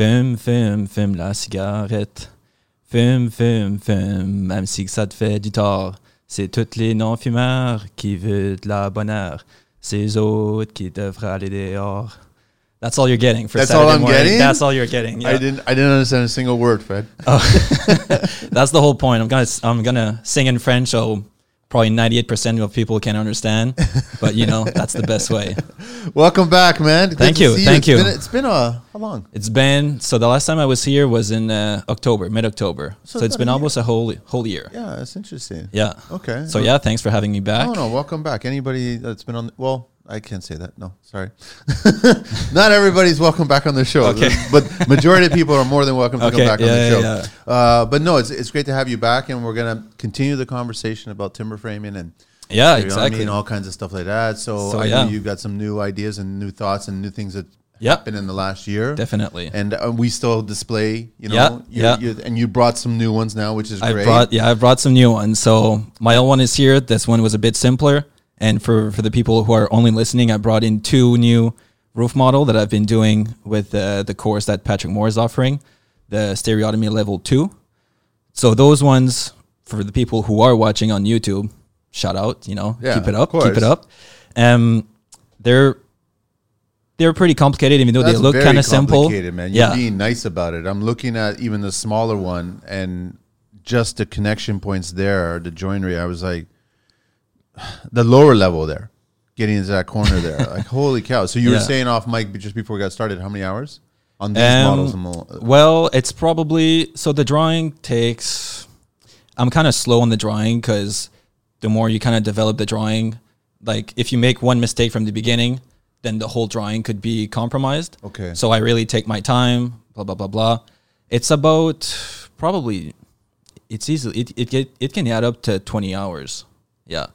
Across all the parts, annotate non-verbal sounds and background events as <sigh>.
Fume, fume, fume la cigarette. Fume, fume, fume, même si ça te fait du tort. C'est tous les non-fumeurs qui veulent de la bonne heure. C'est autres qui devraient aller dehors. That's all you're getting for That's all Saturday I'm morning. getting? That's all you're getting. I yeah. didn't. I didn't understand a single word, Fred. Oh, <laughs> that's the whole point. I'm gonna I'm gonna sing in French, so probably 98% of people can understand. But you know, that's the best way. <laughs> Welcome back, man. Good Thank you, thank It's you. Been, it's been a how long? It's been so the last time I was here was in uh, October, mid October. So So, it's been a almost a whole whole year. Yeah, that's interesting. Yeah. Okay. So yeah, thanks for having me back. No, no, welcome back. Anybody that's been on, well, I can't say that. No, sorry. <laughs> Not everybody's welcome back on the show, Okay. but majority of people are more than welcome to Okay, come back on yeah, the show. yeah, Uh, but no, it's it's great to have you back, and we're gonna continue the conversation about timber framing and Yeah, you know what I exactly. all kinds of stuff like that. So, So, I yeah. know you got some new ideas and new thoughts and new things that Yep. happened in the last year. Definitely. And uh, we still display, you know, Yeah, you- yeah. and you brought some new ones now, which is I great. brought yeah, I brought some new ones. So my old one is here. This one was a bit simpler. And for for the people who are only listening, I brought in two new roof model that I've been doing with uh, the course that Patrick Moore is offering, the stereotomy level two. So those ones for the people who are watching on YouTube, shout out, you know, Yeah, keep it up, keep it up. Um, they're they're pretty complicated, even though That's they look kind of simple. complicated, man. You're Yeah, being nice about it. I'm looking at even the smaller one and just the connection points there, the joinery. I was like, the lower level there, getting into that corner there. <laughs> like, holy cow! So you were Yeah. saying off mic just before we got started, how many hours on these Um, models? Well, it's probably so the drawing takes. I'm kind of slow on the drawing because the more you kind of develop the drawing, like if you make one mistake from the beginning, then the whole drawing could be compromised. Okay. So I really take my time. Blah blah blah blah. It's about probably. It's easily it it it can add up to 20 hours. Yeah.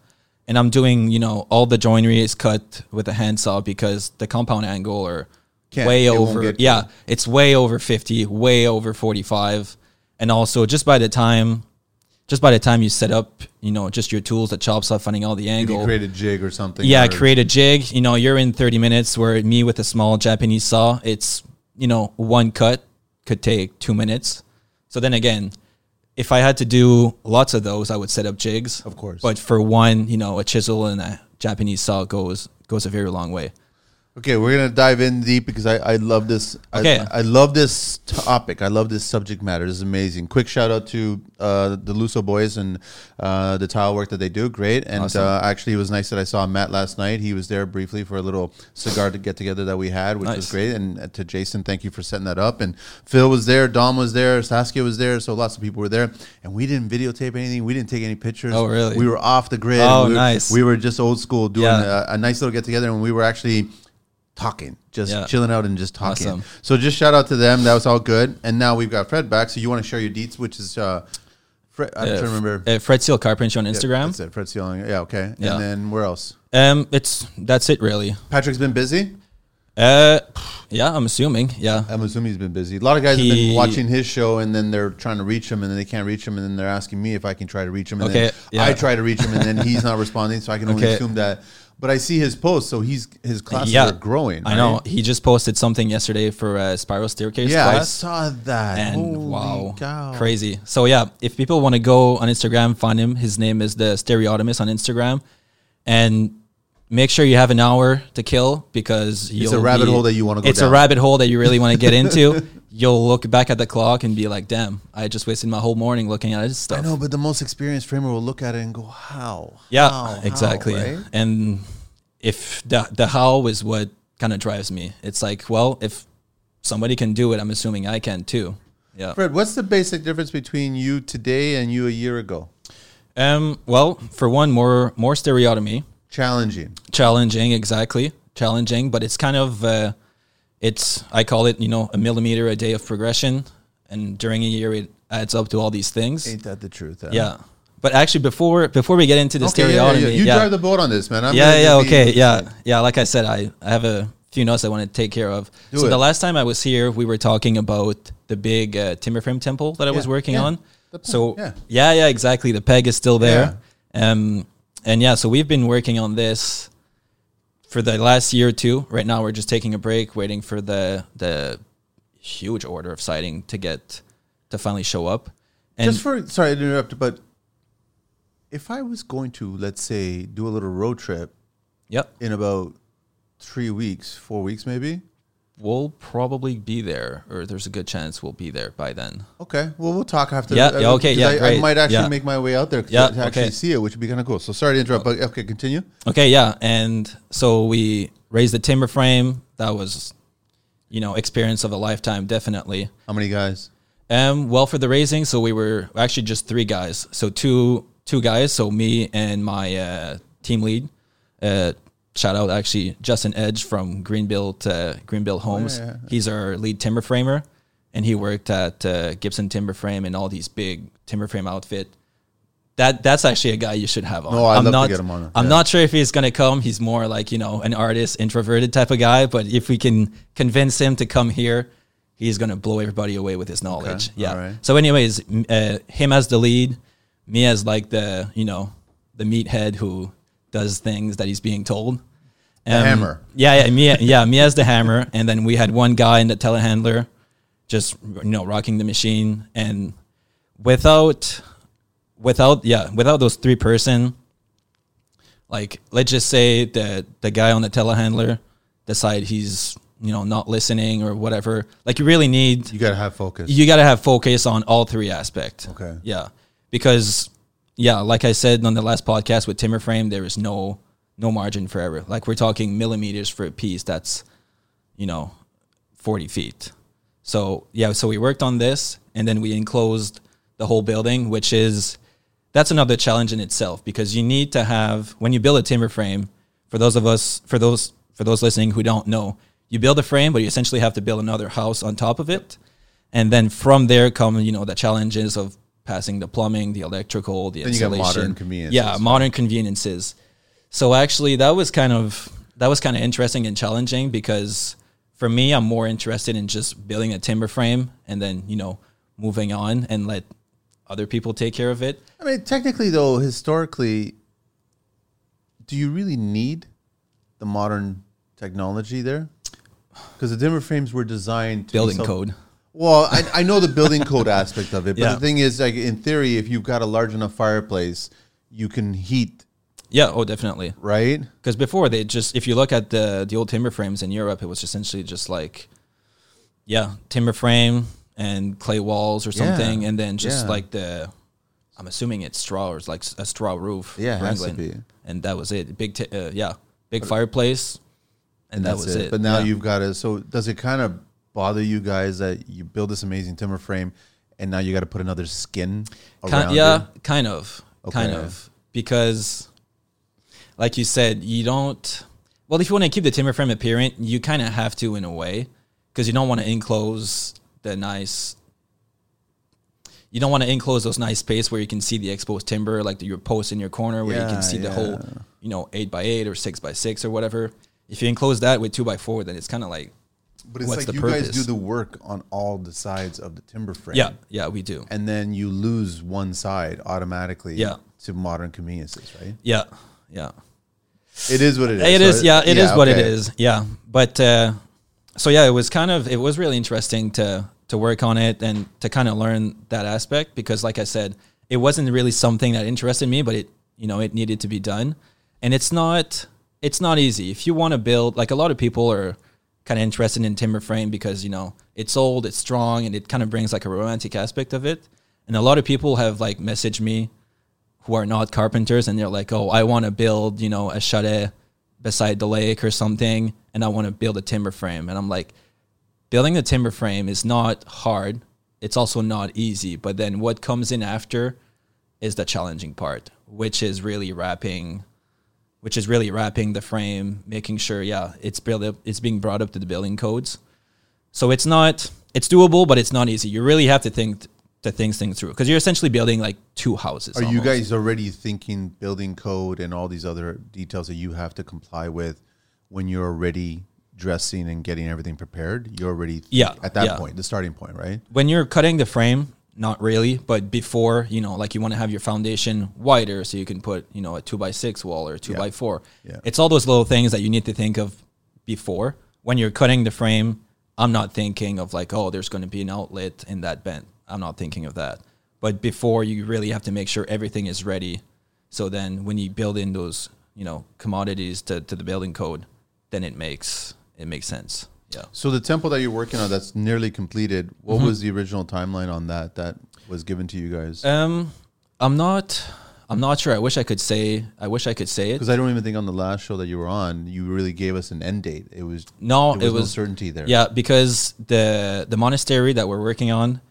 And I'm doing, you know, all the joinery is cut with a handsaw because the compound angle are Can't- way over. Yeah, it's way over 50, way over 45. And also just by the time just by the time you set up, you know, just your tools, the chop saw, finding all the angle. create a jig or something. Yeah, or- create a jig. You know, you're in 30 minutes where me with a small Japanese saw, it's, you know, one cut could take two minutes. So then again, if I had to do lots of those, I would set up jigs. Of course. But for one, you know, a chisel and a Japanese saw goes goes a very long way. Okay, we're gonna dive in deep because I, I love this. I- Okay. I, love this topic. I love this subject matter. This is amazing. Quick shout out to uh, the Luso boys and uh, the tile work that they do. Great. And Awesome. uh, actually, it was nice that I saw Matt last night. He was there briefly for a little cigar to get together that we had, which was great. And uh, to Jason, thank you for setting that up. And Phil was there. Dom was there. Saskia was there. So lots of people were there. And we didn't videotape anything. We didn't take any pictures. Oh, really? We were off the grid. Oh, we were, nice. We were just old school doing Yeah. a, a nice little get together, and we were actually talking, just Yeah. chilling out and just talking. Awesome. So just shout out to them. That was all good. And now we've got Fred back. So you want to share your deets, which is uh, Fred. I'm trying to remember. Uh, Fred Seal Carpentry on Yeah, Instagram. that's it. Fred Sealing. Yeah. Okay. Yeah. And then where else? Um, it's that's it really. Patrick's been busy. Uh, yeah, I'm assuming. Yeah, I'm assuming he's been busy. A lot of guys have been watching his show, and then they're trying to reach him, and then they can't reach him, and then they're asking me if I can try to reach him. And Okay, then yeah. I try to reach him, and then he's not responding, so I can only Okay. assume that. But I see his posts, so he's his classes yeah, are growing. I know. He just posted something yesterday for a spiral staircase Yeah, I class. saw that. and Holy wow, cow. crazy. So yeah, if people want to go on Instagram, find him. His name is the Stereotomist on Instagram, and make sure you have an hour to kill because It's a rabbit hole that you wanna go It's down. a rabbit hole that you really want to get into. <laughs> You'll look back at the clock and be like, "Damn, I just wasted my whole morning looking at this stuff." I know, but the most experienced framer will look at it and go, "How? Yeah, How? How?" exactly. right? And if the the how is what kind of drives me, it's like, well, if somebody can do it, I'm assuming I can too. Yeah. Fred, what's the basic difference between you today and you a year ago? Um. Well, for one, more more stereotomy, Challenging. challenging, exactly, challenging. But it's kind of, uh, it's I call it, you know, a millimeter a day of progression, and during a year it adds up to all these things. Ain't that the truth? huh? Yeah. But actually, before before we get into the Okay, stereotomy, yeah, yeah. You yeah. drive the boat on this, man. I'm yeah, yeah, be- okay, yeah, yeah. Like I said, I, I have a few notes I want to take care of. Do so it. the last time I was here, we were talking about the big uh, timber frame temple that I was working on. So yeah. yeah. yeah, exactly. The peg is still there. Um, and yeah, so we've been working on this for the last year or two. Right now, we're just taking a break, waiting for the the huge order of siding to get to finally show up. And Just for sorry to interrupt, but if I was going to let's say do a little road trip yep, in about three weeks, four weeks maybe. We'll probably be there, or there's a good chance we'll be there by then. Okay, well we'll talk after. Yeah, yeah, okay, yeah, I, I might actually yeah. make my way out there Yeah, to actually okay. see it, which would be kind of cool. So sorry to interrupt, but okay, continue. Okay, yeah, and so we raised the timber frame. That was, you know, experience of a lifetime, definitely. How many guys? Um, well, for the raising, so we were actually just three guys. So two two guys. So me and my uh, team lead. Uh, shout out actually Justin Edge from Greenbuilt uh, Greenbuilt Homes. yeah, yeah. He's our lead timber framer, and he worked at uh, Gibson Timber Frame and all these big timber frame outfit. That that's actually a guy you should have on. No, I'd I'm love to not, get him on. I'm not sure if he's gonna come. He's more like you know an artist, introverted type of guy. But if we can convince him to come here, he's gonna blow everybody away with his knowledge. Yeah. all right. So, anyways, uh, him as the lead, me as like the you know the meathead who does things that he's being told. Um, hammer. Yeah, yeah, me, yeah, me as the hammer, and then we had one guy in the telehandler, just you know rocking the machine, and without, without, yeah, without those three person, like let's just say that the guy on the telehandler decide he's you know not listening or whatever. Like you really need You gotta have focus. you got to have focus on all three aspects. Okay. Yeah, because yeah, like I said on the last podcast with timber frame, there is no no margin for error. Like we're talking millimeters for a piece that's you know forty feet. So yeah, so we worked on this, and then we enclosed the whole building, which is that's another challenge in itself because you need to have when you build a timber frame. For those of us, for those for those listening who don't know, you build a frame, but you essentially have to build another house on top of it, and then from there come you know the challenges of passing the plumbing, the electrical, the Then you got insulation. modern conveniences. Yeah, modern conveniences. So actually, that was kind of that was kind of interesting and challenging because for me, I'm more interested in just building a timber frame and then you know moving on and let other people take care of it. I mean, technically, though, historically, do you really need the modern technology there? Because the timber frames were designed to be Building code. Well, I, I know the building code <laughs> aspect of it, but Yeah. the thing is, like in theory, if you've got a large enough fireplace, you can heat, Yeah, oh, definitely. right? Because before they just, if you look at the the old timber frames in Europe, it was essentially just like, yeah, timber frame and clay walls or something, and then just yeah. like the, I'm assuming it's straw or it's like s- a straw roof. Yeah, it has to be. And that was it. Big, t- uh, yeah, big fireplace, and, that was it. But now Yeah. you've got to. So does it kind of bother you guys that you build this amazing timber frame, and now you got to put another skin around Kind, yeah, it? kind of, kind of, because, like you said, you don't. Well, if you want to keep the timber frame apparent, you kind of have to in a way, because you don't want to enclose the nice. You don't want to enclose those nice space where you can see the exposed timber, like your post in your corner, where you can see the whole, you know, eight by eight or six by six or whatever. If you enclose that with two by four, then it's kind of like, But it's What's like the you guys purpose? do the work on all the sides of the timber frame. yeah, yeah, we do. And then you lose one side automatically Yeah. to modern conveniences, right? Yeah, yeah. It is what it is. It So is, yeah, it is what it is, yeah. But uh, so yeah, it was kind of it was really interesting to to work on it and to kind of learn that aspect because, like I said, it wasn't really something that interested me, but it you know it needed to be done, and it's not it's not easy if you want to build like a lot of people are kind of interested in timber frame because you know it's old, it's strong, and it kind of brings like a romantic aspect of it, and a lot of people have like messaged me who are not carpenters and they're like, oh, I want to build, you know, a chalet beside the lake or something, and I want to build a timber frame. And I'm like, building a timber frame is not hard. It's also not easy. But then what comes in after is the challenging part, which is really wrapping, which is really wrapping the frame, making sure, yeah, it's built up, it's being brought up to the building codes. So it's not, it's doable, but it's not easy. You really have to think to think things through because you're essentially building like two houses. Are you guys already thinking building code and all these other details that you have to comply with when you're already dressing and getting everything prepared? You're already Yeah, at that yeah. point, the starting point, right? when you're cutting the frame, not really, but before, you know, like you want to have your foundation wider so you can put, you know, a two by six wall or a two Yeah. by four. Yeah. It's all those little things that you need to think of before when you're cutting the frame. I'm not thinking of like, oh, there's going to be an outlet in that bent I'm not thinking of that. But before you really have to make sure everything is ready. So then when you build in those, you know, commodities to, to the building code, then it makes it makes sense. Yeah. So the temple that you're working on that's nearly completed. What Mm-hmm. was the original timeline on that that was given to you guys? Um I'm not I'm not sure. I wish I could say I wish I could say it. Because I don't even think on the last show that you were on, you really gave us an end date. It was No, it was, was no certainty there. Yeah, because the the monastery that we're working on,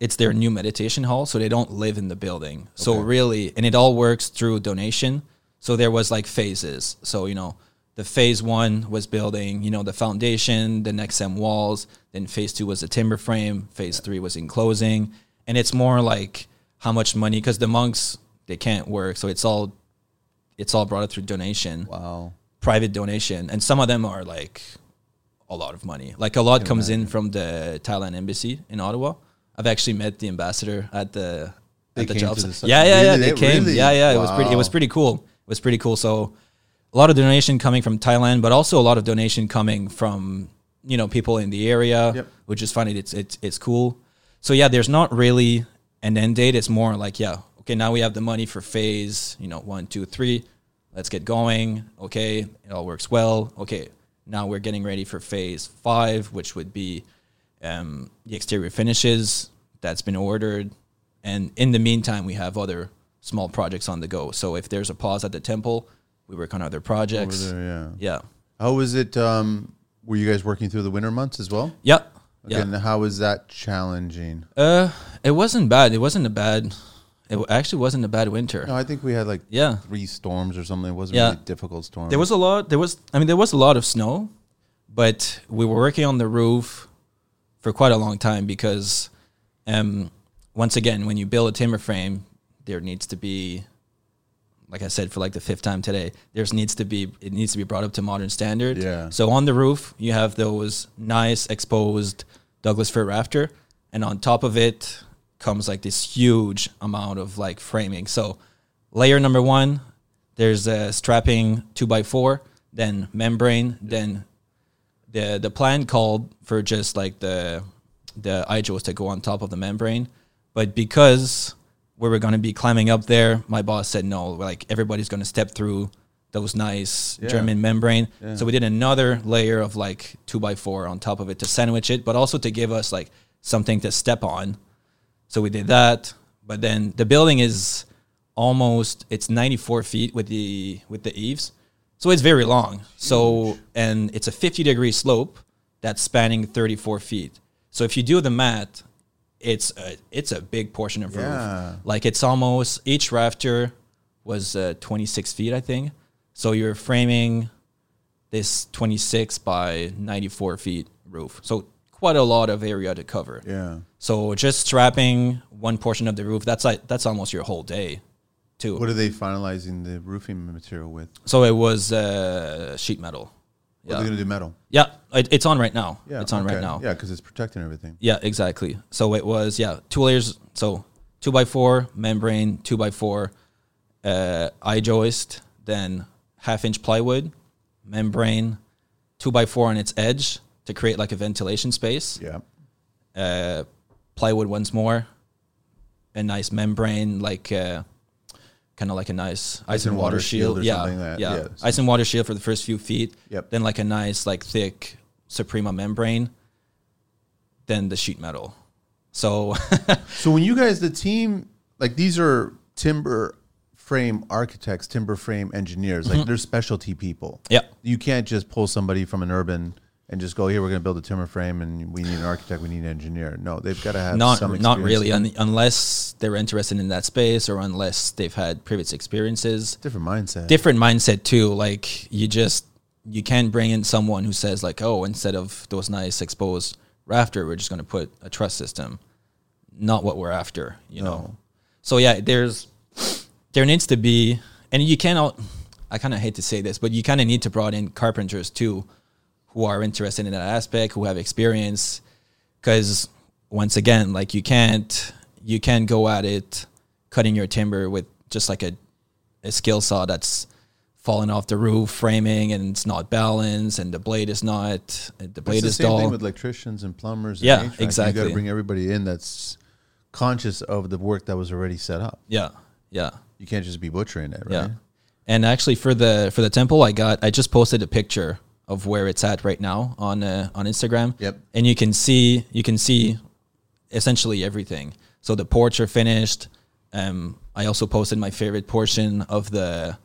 it's their new meditation hall, so they don't live in the building. So really, and it all works through donation. So there was like phases. So you know, the phase one was building, you know, the foundation, the next M walls. Then phase two was the timber frame. Phase three was enclosing, and it's more like how much money because the monks they can't work, so it's all it's all brought up through donation Wow. private donation, and some of them are like a lot of money. Like a lot comes in from the Thailand embassy in Ottawa. I've actually met the ambassador at the They at the job to site. the. Yeah, yeah, yeah. Really? They came. really? Yeah, yeah. It was pretty. It was pretty cool. It was pretty cool. So a lot of donation coming from Thailand, but also a lot of donation coming from you know people in the area, Yep. which is funny. It's it's it's cool. So yeah, there's not really an end date. It's more like yeah, okay, now we have the money for phase, you know, one, two, three. Let's get going. Okay, it all works well. Okay, now we're getting ready for phase five, which would be um, the exterior finishes that's been ordered. And in the meantime, we have other small projects on the go. So if there's a pause at the temple, we work on other projects. There, yeah. Yeah. How was it? Um, were you guys working through the winter months as well? Yeah. Okay, Yeah. And how was that challenging? Uh, it wasn't bad. It wasn't a bad. It actually wasn't a bad winter. No, I think we had like Yeah. three storms or something. It wasn't Yeah. really a difficult storm. There was a lot. There was. I mean, there was a lot of snow, but we were working on the roof for quite a long time because, um, once again, when you build a timber frame, there needs to be, like I said for like the fifth time today, there's needs to be it needs to be brought up to modern standard. Yeah. So on the roof, you have those nice exposed Douglas fir rafter, and on top of it comes like this huge amount of like framing. So layer number one, there's a strapping two by four, then membrane, then the the plan called for just like the the I-joists to go on top of the membrane, but because we were going to be climbing up there, my boss said no. Like everybody's going to step through those nice Yeah. German membrane. Yeah. So we did another layer of like two by four on top of it to sandwich it, but also to give us like something to step on. So we did that, but then the building is almost it's 94 feet with the with the eaves, so it's very long. So and it's a 50 degree slope that's spanning 34 feet. So if you do the math, it's a, it's a big portion of Yeah. roof. Like it's almost each rafter was uh, 26 feet, I think. So you're framing this 26 by 94 feet roof. So quite a lot of area to cover. yeah. So just strapping one portion of the roof, that's like that's almost your whole day, too. What are they finalizing the roofing material with? so it was uh, sheet metal. What are they going to do metal? yeah, it, it's on right now. Yeah, it's on right now. Yeah, because it's protecting everything. Yeah, exactly. So it was yeah two layers. So two by four membrane, two by four uh, I-joist, then half inch plywood, membrane, two by four on its edge to create like a ventilation space. Yeah. uh, plywood once more, a nice membrane, like uh, kind of like a nice ice, and water, shield. or yeah, something like that. yeah, Yeah. ice and water shield for the first few feet. Yep. Then like a nice like thick Soprema membrane. Then the sheet metal. So <laughs> So when you guys, the team, like these are timber frame architects, timber frame engineers, Mm-hmm. like they're specialty people. yeah, You can't just pull somebody from an urban and just go here. We're going to build a timber frame, and we need an architect. We need an engineer. No, they've got to have not some not really un- unless they're interested in that space or unless they've had previous experiences. different mindset. different mindset too. Like you just you can't bring in someone who says like, oh, instead of those nice exposed rafter, we're just going to put a truss system. Not what we're after, you know. So yeah, there's there needs to be, and you cannot. I kind of hate to say this, but you kind of need to brought in carpenters too, who are interested in that aspect, who have experience, because once again, like you can't you can't go at it cutting your timber with just like a a skill saw that's falling off the roof framing and it's not balanced and the blade is not the blade It's the is same thing dull. with electricians and plumbers. Yeah, and HVAC. You got to bring everybody in that's conscious of the work that was already set up. yeah, yeah. You can't just be butchering it, right? Yeah. And actually for the for the temple I got I just posted a picture of where it's at right now on uh, on Instagram. Yep. And you can see you can see essentially everything. So the porch are finished. Um I also posted my favorite portion of the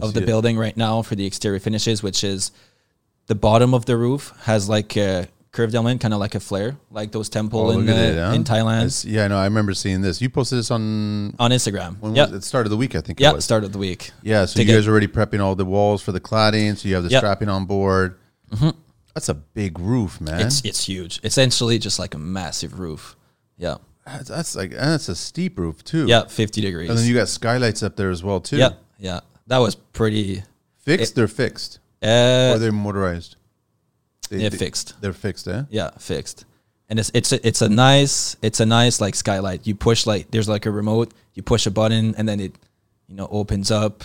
of the it. building right now for the exterior finishes which is the bottom of the roof has like a curved element kind of like a flare like those temple Oh, in uh, it, huh? in Thailand It's- yeah, no, I remember seeing this. You posted this on on Instagram. when yeah. was it? Start of the week, I think. Yeah, it start of the week. Yeah, so to you get- guys are already prepping all the walls for the cladding. So you have the Yep. strapping on board. That's a big roof, man. It's it's huge. Essentially, just like a massive roof. Yeah, that's, that's like that's a steep roof too. yeah, fifty degrees. and then you got skylights up there as well too. yeah, yeah. That was pretty. fixed. they're fixed, or Uh, they're motorized. They, yeah, they- fixed. They're fixed, eh? Yeah, fixed. And it's it's a, it's a nice it's a nice like skylight. You push like there's like a remote. You push a button and then it, you know, opens up.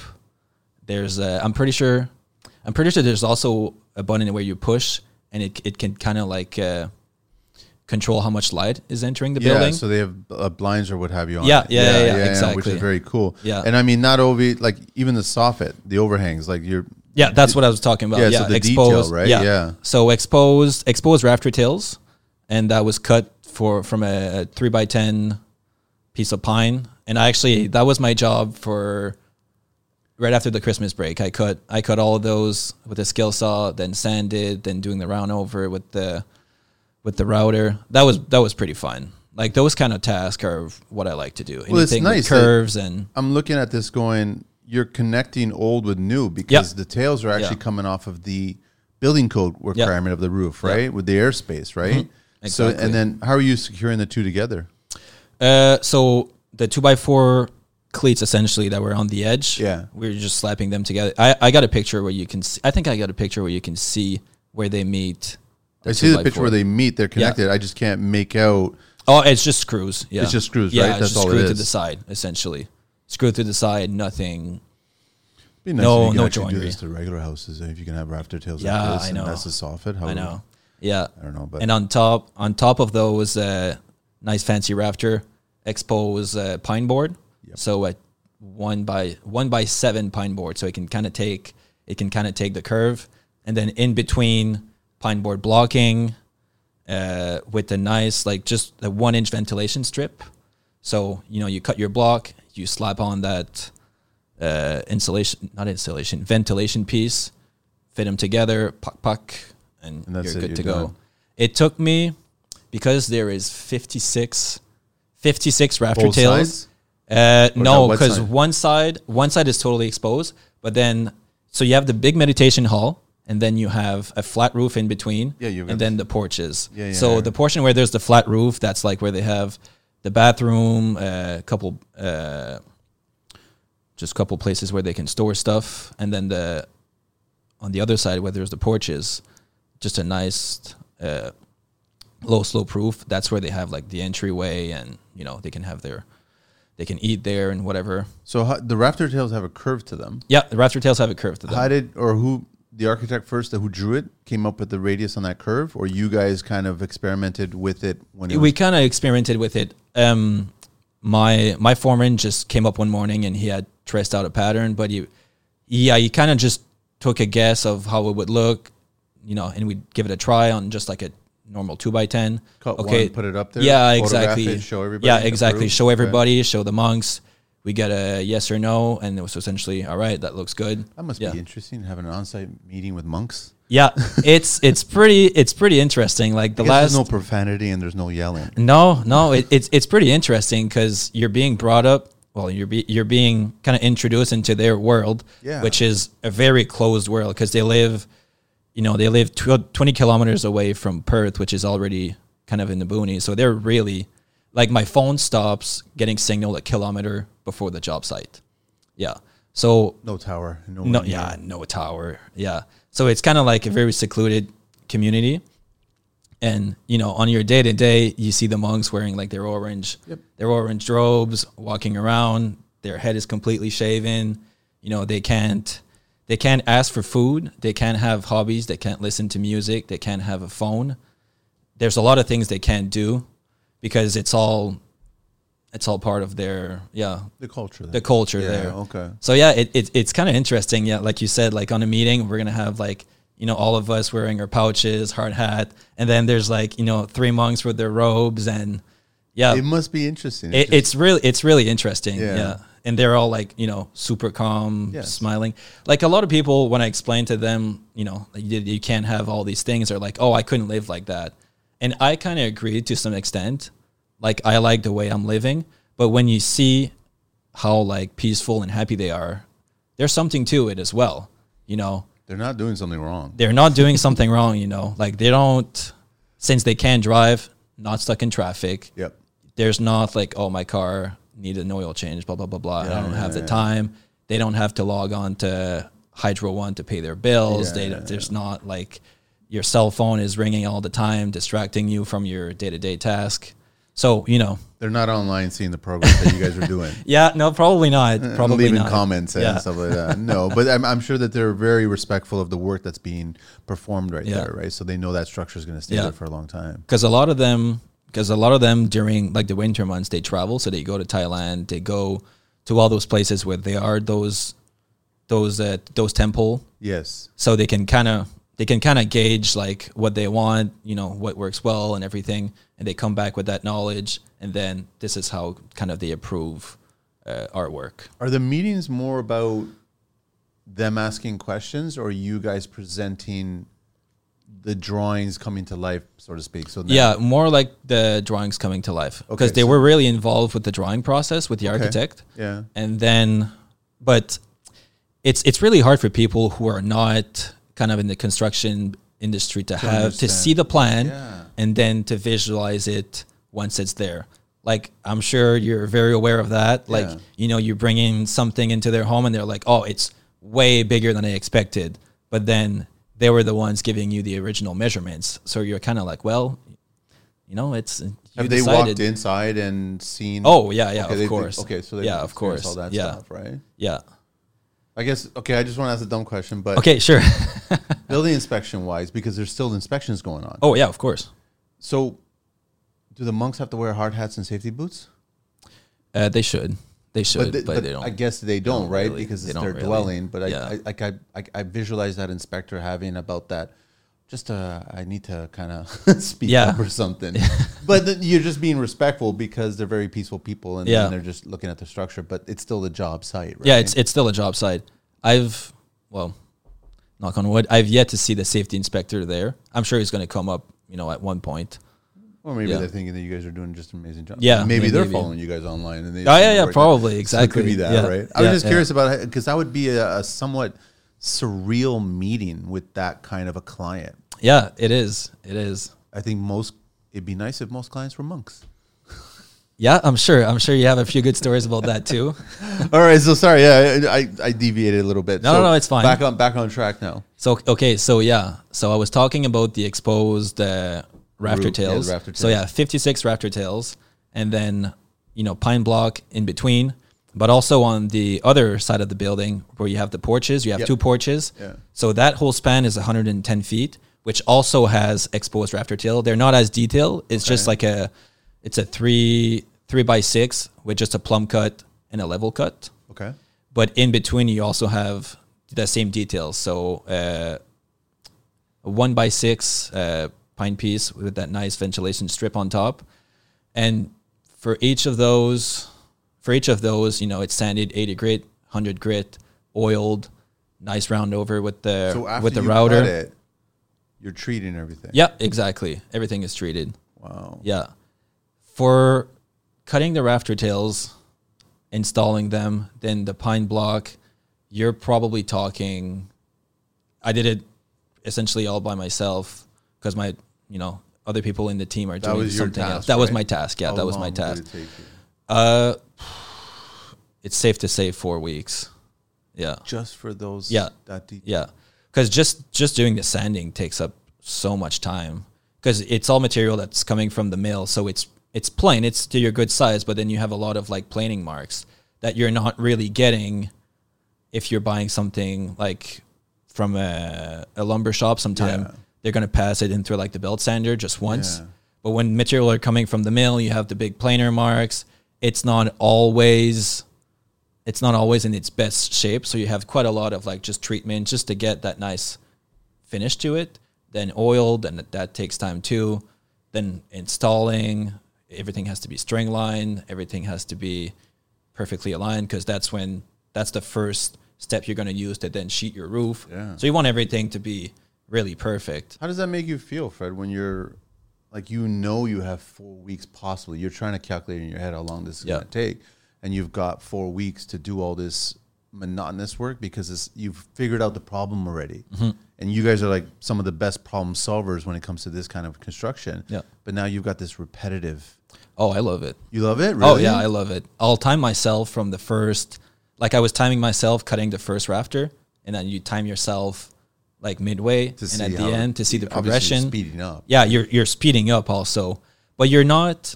There's a, I'm pretty sure, I'm pretty sure there's also a button where you push and it it can kind of like uh, control how much light is entering the Yeah, building. so they have uh, blinds or what have you on. Yeah, yeah, yeah, yeah, which exactly. is very cool. Yeah. and I mean not only like even the soffit, the overhangs, like you're. Yeah, that's what I was talking about. Yeah, Yeah, so the exposed, detail, right? Yeah. Yeah. So exposed exposed rafter tails, and that was cut for from a, three by ten piece of pine. And I actually that was my job for right after the Christmas break. I cut I cut all of those with a skill saw, then sanded, then doing the round over with the with the router. That was that was pretty fun. Like those kind of tasks are what I like to do. Well, it's nice with curves and I'm looking at this going. You're connecting old with new because Yep. the tails are actually Yeah. coming off of the building code requirement of the roof, right? With the airspace, right? So, Exactly. and then how are you securing the two together? Uh, so the two by four cleats essentially that were on the edge. Yeah. we are just slapping them together. I, I got a picture where you can. See, I think I got a picture where you can see where they meet. I see the 2x4. picture where they meet; they're connected. I just can't make out. Oh, it's just screws. Yeah, It's just screws, Yeah, right? it's That's just all it screwed to the side essentially. Screwed to the side. Nothing. Be nice No- if you no actually do this to regular houses. If you can have rafter tails Yeah, like this, I and know. that's the soffit. How I know. Yeah, I don't know, but and on top on top of those uh, nice fancy rafter expose uh, pine board so a one by one by seven pine board so it can kind of take it can kind of take the curve and then in between pine board blocking uh, with the nice like just the one inch ventilation strip so you know you cut your block you slap on that uh, insulation not insulation ventilation piece fit them together puck puck and, And you're good to you're go. done. it took me because there is 56 56 rafter Both tails uh, no because one side one side is totally exposed but then so you have the big meditation hall and then you have a flat roof in between Yeah, you've and then the porches. Yeah, yeah, so yeah. the portion where there's the flat roof that's like where they have the bathroom a couple uh, just a couple places where they can store stuff. And then the on the other side where there's the porches just a nice uh, low slope roof. That's where they have like the entryway and you know they can have their they can eat there and whatever. So how, the rafter tails have a curve to them. yeah the rafter tails have a curve to them. How did or who the architect first who drew it came up with the radius on that curve, or you guys kind of experimented with it when it we kind of experimented with it. Um, my my foreman just came up one morning and he had traced out a pattern, but he, yeah, he kind of just took a guess of how it would look, you know, and we'd give it a try on just like a normal two by ten. Cut one, put it up there, Yeah, exactly. it, show everybody, Yeah, exactly. Show okay. everybody. Show the monks. We get a yes or no, and it was essentially all right. That looks good. That must yeah. be interesting having an on-site meeting with monks. Yeah, it's it's pretty it's pretty interesting. Like the last there's no profanity and there's no yelling. No, no, it, it's it's pretty interesting because you're being brought up. Well, you're be, you're being kind of introduced into their world, Yeah. which is a very closed world because they live, you know, they live tw- twenty kilometers away from Perth, which is already kind of in the boonies. So they're really like my phone stops getting signal a kilometer before the job site. Yeah. So No tower. No, no, yeah, no tower. Yeah. So it's kind of like a very secluded community. And, you know, on your day to day, you see the monks wearing like their orange, Yep. their orange robes, walking around. Their head is completely shaven. You know, they can't, they can't ask for food, they can't have hobbies, they can't listen to music, they can't have a phone. There's a lot of things they can't do because it's all it's all part of their yeah The culture. the culture Yeah, there. okay. So yeah, it, it it's kind of interesting. Yeah, like you said, like on a meeting, we're gonna have like you know all of us wearing our pouches, hard hat, and then there's like you know three monks with their robes, and yeah, It must be interesting. it, it's really it's really interesting. Yeah. Yeah. And they're all like, you know, super calm, Yes. smiling. Like a lot of people, when I explain to them, you know, you, you can't have all these things, they're like, oh, I couldn't live like that. And I kind of agree to some extent. Like, I like the way I'm living. But when you see how, like, peaceful and happy they are, there's something to it as well. You know, They're not doing something wrong. they're not doing something wrong, you know, like they don't, since they can drive, not stuck in traffic, Yep. there's not like oh my car needed an oil change blah blah blah blah Yeah, i don't yeah, have the yeah. time they don't have to log on to hydro one to pay their bills they yeah, there's not like your cell phone is ringing all the time distracting you from your day-to-day task so you know They're not online seeing the progress that you guys are doing. <laughs> yeah no probably not probably leaving not comments and Yeah. stuff like that. No, <laughs> but I'm, I'm sure that they're very respectful of the work that's being performed right Yeah. there, right? So they know that structure is going to stay Yeah. there for a long time. because a lot of them because a lot of them during like the winter months they travel so they go to thailand they go to all those places where they are those those uh, those temple Yes. so they can kind of they can kind of gauge like what they want you know what works well and everything and they come back with that knowledge and then this is how kind of they approve uh, artwork Are the meetings more about them asking questions or you guys presenting the drawings coming to life, so to speak? So yeah more like the drawings coming to life because Okay, they so- were really involved with the drawing process with the architect Yeah. and then but it's it's really hard for people who are not kind of in the construction industry to, have to see the plan Yeah. and then to visualize it once it's there like i'm sure you're very aware of that like Yeah. you know you're bringing something into their home and they're like oh it's way bigger than i expected but then they were the ones giving you the original measurements so you're kind of like well you know it's you Have they decided. walked inside and seen? oh yeah yeah Okay, of course okay, so they yeah of course all that yeah stuff, right? yeah I guess. Okay, I just want to ask a dumb question, but okay sure <laughs> building inspection wise, because there's still inspections going on. Oh yeah, of course. So, do the monks have to wear hard hats and safety boots? Uh, they should. They should, but, they, don't. I guess they don't, don't right? really. Because They it's don't their really. dwelling. But I, Yeah. I, like I, I, I visualize that inspector having about that. Just uh, I need to kind of <laughs> speak Yeah. up or something. <laughs> but then you're just being respectful because they're very peaceful people, and, Yeah. and they're just looking at the structure. But it's still a job site, right? Yeah, it's it's still a job site. I've well, knock on wood. I've yet to see the safety inspector there. I'm sure he's going to come up, you know, at one point. Or maybe yeah. they're thinking that you guys are doing just an amazing job. Yeah, maybe may- they're maybe. following you guys online. And they Oh, yeah, yeah, Right now. probably, So it exactly. could be that, right? I was just curious about because that would be a, a somewhat surreal meeting with that kind of a client. Yeah, it is. It is. I think most it'd be nice if most clients were monks. <laughs> Yeah, I'm sure. I'm sure you have a few good stories about that too. <laughs> All right, so sorry, yeah, I, I, I deviated a little bit. No, So no, no, it's fine. Back on back on track now. So okay, so yeah, so I was talking about the exposed uh, rafter Roof, yeah, the tails. So yeah, 56 rafter tails, and then you know pine block in between, but also on the other side of the building where you have the porches, you have Yep. two porches. Yeah. So that whole span is 110 feet, which also has exposed rafter tail. They're not as detailed. It's just like a, it's a three three by six with just a plumb cut and a level cut Okay. but in between you also have the same details. So uh, a one by six uh, pine piece with that nice ventilation strip on top, and for each of those, for each of those, you know, it's sanded eighty grit, hundred grit, oiled, nice round over with the So with the router. cut it, you're treating everything. Yeah, exactly. Everything is treated. Wow. Yeah. For cutting the rafter tails, installing them, then the pine block, you're probably talking. I did it essentially all by myself because my, you know, other people in the team are That doing something task, else. That was my task. Yeah, How that was my task. It take you? Uh, it's safe to say four weeks. Yeah. Just for those. Yeah. That deep. Yeah, because just just doing the sanding takes up so much time because it's all material that's coming from the mill, so it's it's plain, it's to your good size, but then you have a lot of like planing marks that you're not really getting if you're buying something like from a, a lumber shop, sometime Yeah. they're gonna pass it in through like the belt sander just once. Yeah. But when material are coming from the mill, you have the big planer marks. It's not always it's not always in its best shape. So you have quite a lot of like just treatment just to get that nice finish to it. Then oiled, and that, that takes time too. Then installing, everything has to be string line. Everything has to be perfectly aligned because that's when that's the first step you're going to use to then sheet your roof. Yeah. So you want everything to be really perfect. How does that make you feel, Fred, when you're like you know you have four weeks possibly? You're trying to calculate in your head how long this is Yeah. going to take, and you've got four weeks to do all this monotonous work because it's, you've figured out the problem already. Mm-hmm. And you guys are like some of the best problem solvers when it comes to this kind of construction. Yeah. But now you've got this repetitive. Oh, I love it. You love it? Really? Oh yeah, I love it. I'll time myself from the first, like I was timing myself cutting the first rafter, and then you time yourself like midway To and at the how- end to see the obviously progression. speeding up. Yeah, you're you're speeding up also, but you're not.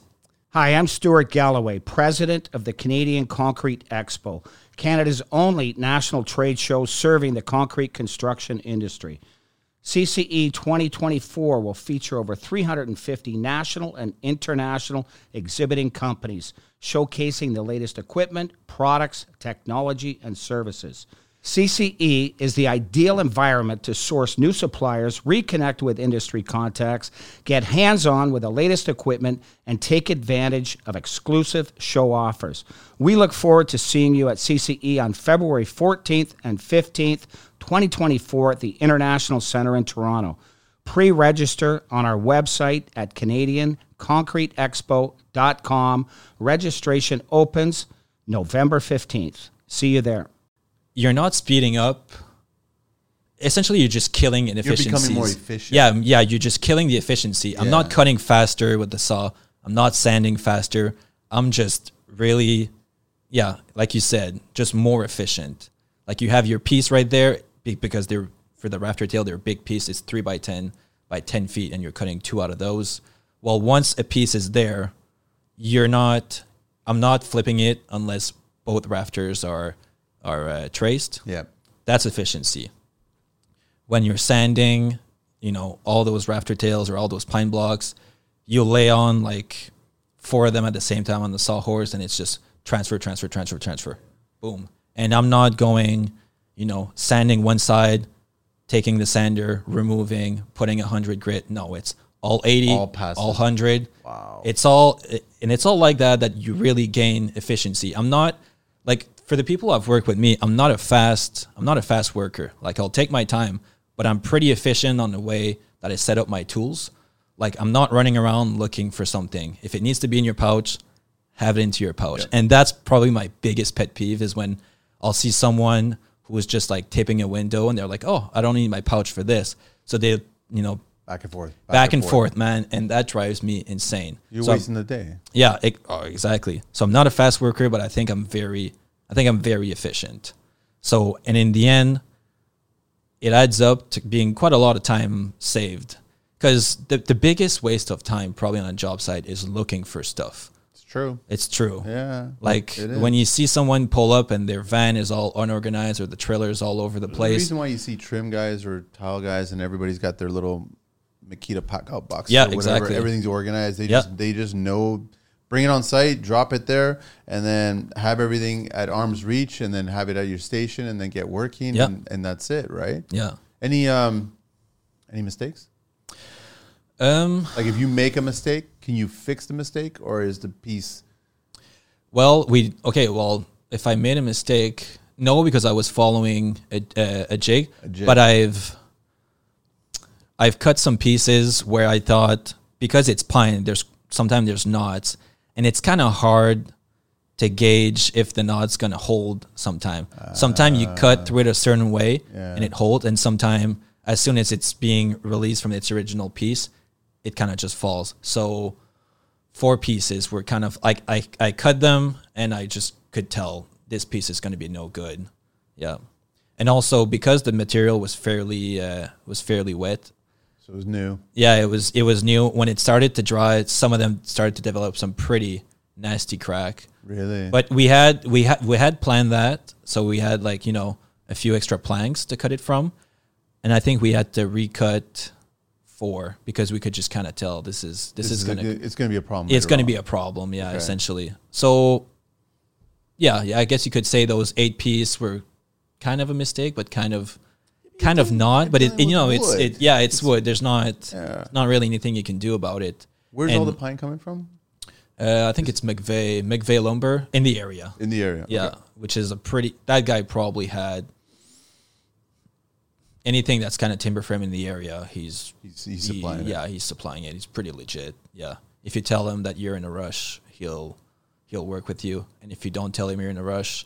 Hi, I'm Stuart Galloway, president of the Canadian Concrete Expo, Canada's only national trade show serving the concrete construction industry. CCE 2024 will feature over 350 national and international exhibiting companies showcasing the latest equipment, products, technology, and services. CCE is the ideal environment to source new suppliers, reconnect with industry contacts, get hands on with the latest equipment, and take advantage of exclusive show offers. We look forward to seeing you at CCE on February 14th and 15th, 2024, at the International Center in Toronto. Pre register on our website at CanadianConcreteExpo.com. Registration opens November 15th. See you there. You're not speeding up. Essentially, you're just killing inefficiencies. becoming more efficient. Yeah, yeah, you're just killing the efficiency. I'm not cutting faster with the saw. I'm not sanding faster. I'm just really, yeah, like you said, just more efficient. Like you have your piece right there because they're for the rafter tail, they're a big piece. It's three by ten by ten feet, and you're cutting two out of those. Well, once a piece is there, you're not. I'm not flipping it unless both rafters are are uh, traced. Yeah. That's efficiency. When you're sanding, you know, all those rafter tails or all those pine blocks, you lay on like four of them at the same time on the sawhorse and it's just transfer, transfer, transfer, transfer. Boom. And I'm not going, you know, sanding one side, taking the sander, removing, putting a hundred grit. No, it's all 80, All all, passes. all hundred. Wow. It's all, and it's all like that, that you really gain efficiency. I'm not like, for the people I've worked with me, I'm not a fast, I'm not a fast worker. Like I'll take my time, but I'm pretty efficient on the way that I set up my tools. Like I'm not running around looking for something. If it needs to be in your pouch, have it into your pouch. And that's probably my biggest pet peeve is when I'll see someone who is just like taping a window and they're like, "Oh, I don't need my pouch for this." So they, you know, Back and forth. back, and forth. man, and that drives me insane. You're So I'm- wasting the day. yeah, it, oh, exactly. So I'm not a fast worker, but I think I'm very, I think I'm very efficient. So, and in the end, it adds up to being quite a lot of time saved. Because the, the biggest waste of time probably on a job site is looking for stuff. It's true. It's true. Yeah. Like when you see someone pull up and their van is all unorganized or the trailer's all over the place. The reason why you see trim guys or tile guys and everybody's got their little Makita pack out box. Yeah, or whatever. exactly. Everything's organized. They Yeah. just they just know bring it on site, drop it there, and then have everything at arm's reach and then have it at your station and then get working Yeah. and, and that's it, right? Yeah. Any um any mistakes? Um, Like if you make a mistake, can you fix the mistake or is the piece Well, we okay. Well, if I made a mistake, no, because I was following a, a, a jig. jig. But I've I've cut some pieces where I thought because it's pine, there's sometimes there's knots, and it's kind of hard to gauge if the knot's gonna hold. Sometime, sometime you cut through it a certain way Yeah. and it holds, and sometime as soon as it's being released from its original piece, it kind of just falls. So four pieces were kind of like I, I cut them and I just could tell this piece is going to be no good. Yeah. And also because the material was fairly uh, was fairly wet. So it was new? Yeah, it was it was new when it started to dry. Some of them started to develop some pretty nasty crack. Really? But we had we had we had planned that, so we had like you know a few extra planks to cut it from, and I think we had to recut four because we could just kind of tell this is this, is, a gonna good- it's gonna be a problem. it's going to on. be a problem yeah Okay. essentially so yeah yeah i guess you could say those eight piece were kind of a mistake but kind of kind of not but it, done you know with it's wood. it yeah it's wood there's not Yeah. not really anything you can do about it Where's all the pine coming from? uh, i think it's mcveigh mcveigh lumber in the area In the area. yeah Okay. which is a pretty that guy probably had anything that's kind of timber frame in the area he's He's, he's he- supplying. it. yeah, he's supplying it. He's pretty legit. Yeah. If you tell him that you're in a rush, he'll he'll work with you. And if you don't tell him you're in a rush,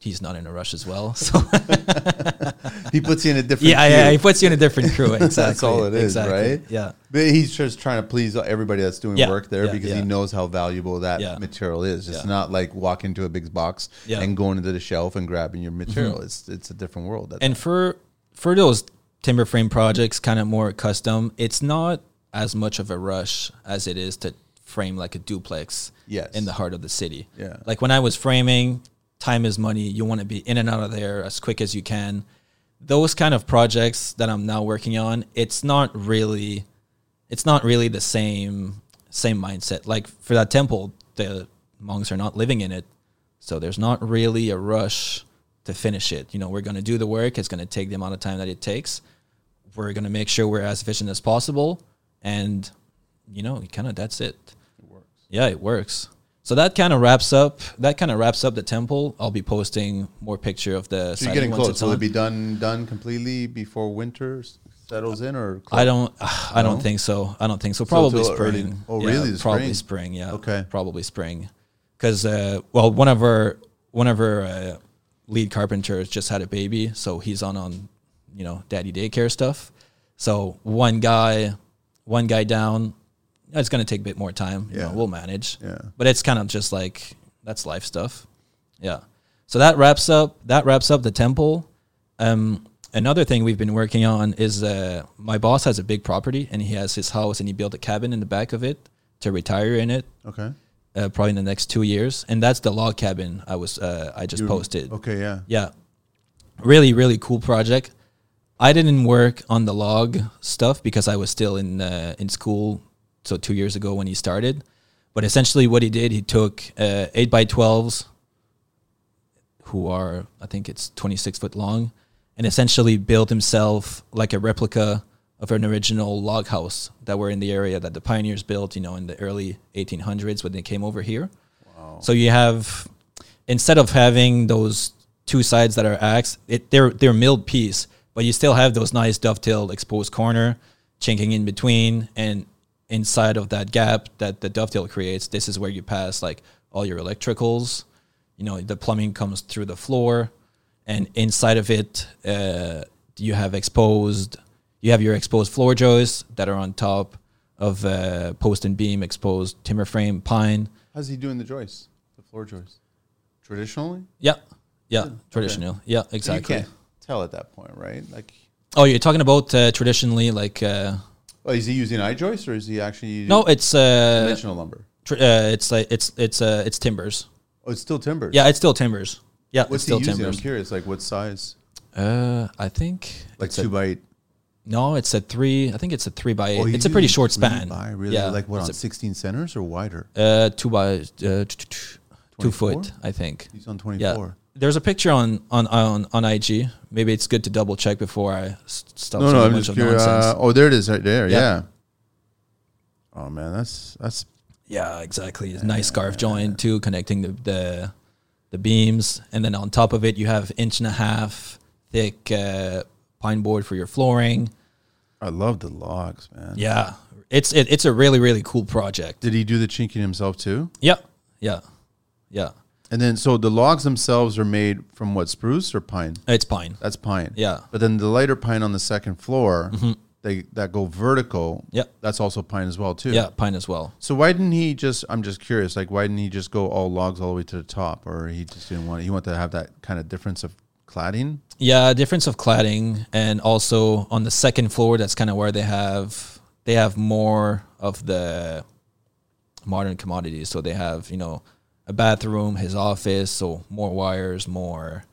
he's not in a rush as well. So <laughs> He puts you in a different. yeah, yeah, he puts you in a different crew. <laughs> Exactly. that's all it is, exactly. right? Yeah. But he's just trying to please everybody that's doing Yeah, work there yeah, because yeah. he knows how valuable that material is. It's not like walking to a big box. Mm-hmm. and going into the shelf and grabbing your material. It's it's a different world. And for for those timber frame projects, kind of more custom, it's not as much of a rush as it is to frame like a duplex Yes. in the heart of the city. Yeah. Like when I was framing, time is money. You want to be in and out of there as quick as you can. Those kind of projects that I'm now working on, it's not really it's not really the same same mindset. Like for that temple, the monks are not living in it. So there's not really a rush to finish it. You know, we're going to do the work. It's going to take the amount of time that it takes. We're going to make sure we're as efficient as possible. And, you know, kind of that's it. It works. Yeah, it works. So that kind of wraps up. That kind of wraps up the temple. I'll be posting more picture of the. so you're getting once close. it's Will it be done done completely before winter settles in, or I don't. <sighs> I don't think so. I don't think so. Probably early- spring. oh, Yeah, really? Probably spring? spring. Yeah. Okay. Probably spring. Because uh, well, one of our one of our uh, lead carpenters just had a baby, so he's on on you know daddy daycare stuff. So one guy, one guy down. It's gonna take a bit more time. You know, Yeah. we'll manage. Yeah. But it's kind of just like that's life stuff. Yeah. So that wraps up that wraps up the temple. Um, another thing we've been working on is uh, my boss has a big property and he has his house and he built a cabin in the back of it to retire in it Okay. uh, probably in the next two years. And that's the log cabin I was uh, I just You- posted. Okay. Yeah. Yeah. Really, really cool project. I didn't work on the log stuff because I was still in uh, in school. So two years ago when he started, but essentially what he did, he took uh, eight by twelves, who are I think it's twenty six foot long, and essentially built himself like a replica of an original log house that were in the area that the pioneers built. You know, in the early eighteen hundreds when they came over here. So you have instead of having those two sides that are axed, it they're they're milled piece, but you still have those nice dovetailed exposed corner, chinking in between, and inside of that gap that the dovetail creates, this is where you pass like all your electricals. You know, the plumbing comes through the floor, and inside of it, uh, you have exposed. You have your exposed floor joists that are on top of uh, post and beam exposed timber frame pine. How's he doing the joists, the floor joists? Traditionally, Yeah, yeah, traditional. Yeah, So exactly. you can't tell at that point, right? Like, Oh, you're talking about uh, traditionally, like uh, oh, is he using I-joists or is he actually using no, it's uh, conventional lumber? tr- uh, it's like it's it's uh, it's timbers. Oh, it's still timber. Yeah, it's still timbers. Yeah, What's it's still he using? timbers. I'm curious. Like, what size? Uh, I think Like it's a- two by eight. no, it's a three. I think it's a three by eight. Oh, he's it's a pretty using short three span. By, really? Yeah, Like what it's on 16 centers or wider? a- uh, two by uh, t- t- t- two 24? foot, I think. He's on Yeah, 24. there's a picture on on on on IG. Maybe it's good to double check before I stop No, no, a I'm bunch just of curious. Uh, oh, there it is, right there. Yeah. Yeah. Oh man, that's that's Yeah, exactly. It's nice scarf joint too, connecting the, the the beams, and then on top of it, you have inch and a half thick uh, pine board for your flooring. I love the logs, man. Yeah, it's it, it's a really really cool project. Did he do the chinking himself too? Yeah, yeah, yeah. And then, so the logs themselves are made from what spruce or pine? It's pine. That's pine. Yeah. But then the lighter pine on the second floor, mm-hmm. they that go vertical. Yeah. That's also pine as well too. Yeah, pine as well. So why didn't he just? I'm just curious. Like, why didn't he just go all logs all the way to the top, or he just didn't want? He wanted to have that kind of difference of cladding. Yeah, difference of cladding, and also on the second floor, that's kind of where they have they have more of the modern commodities. So they have you know a bathroom, his office, so more wires, more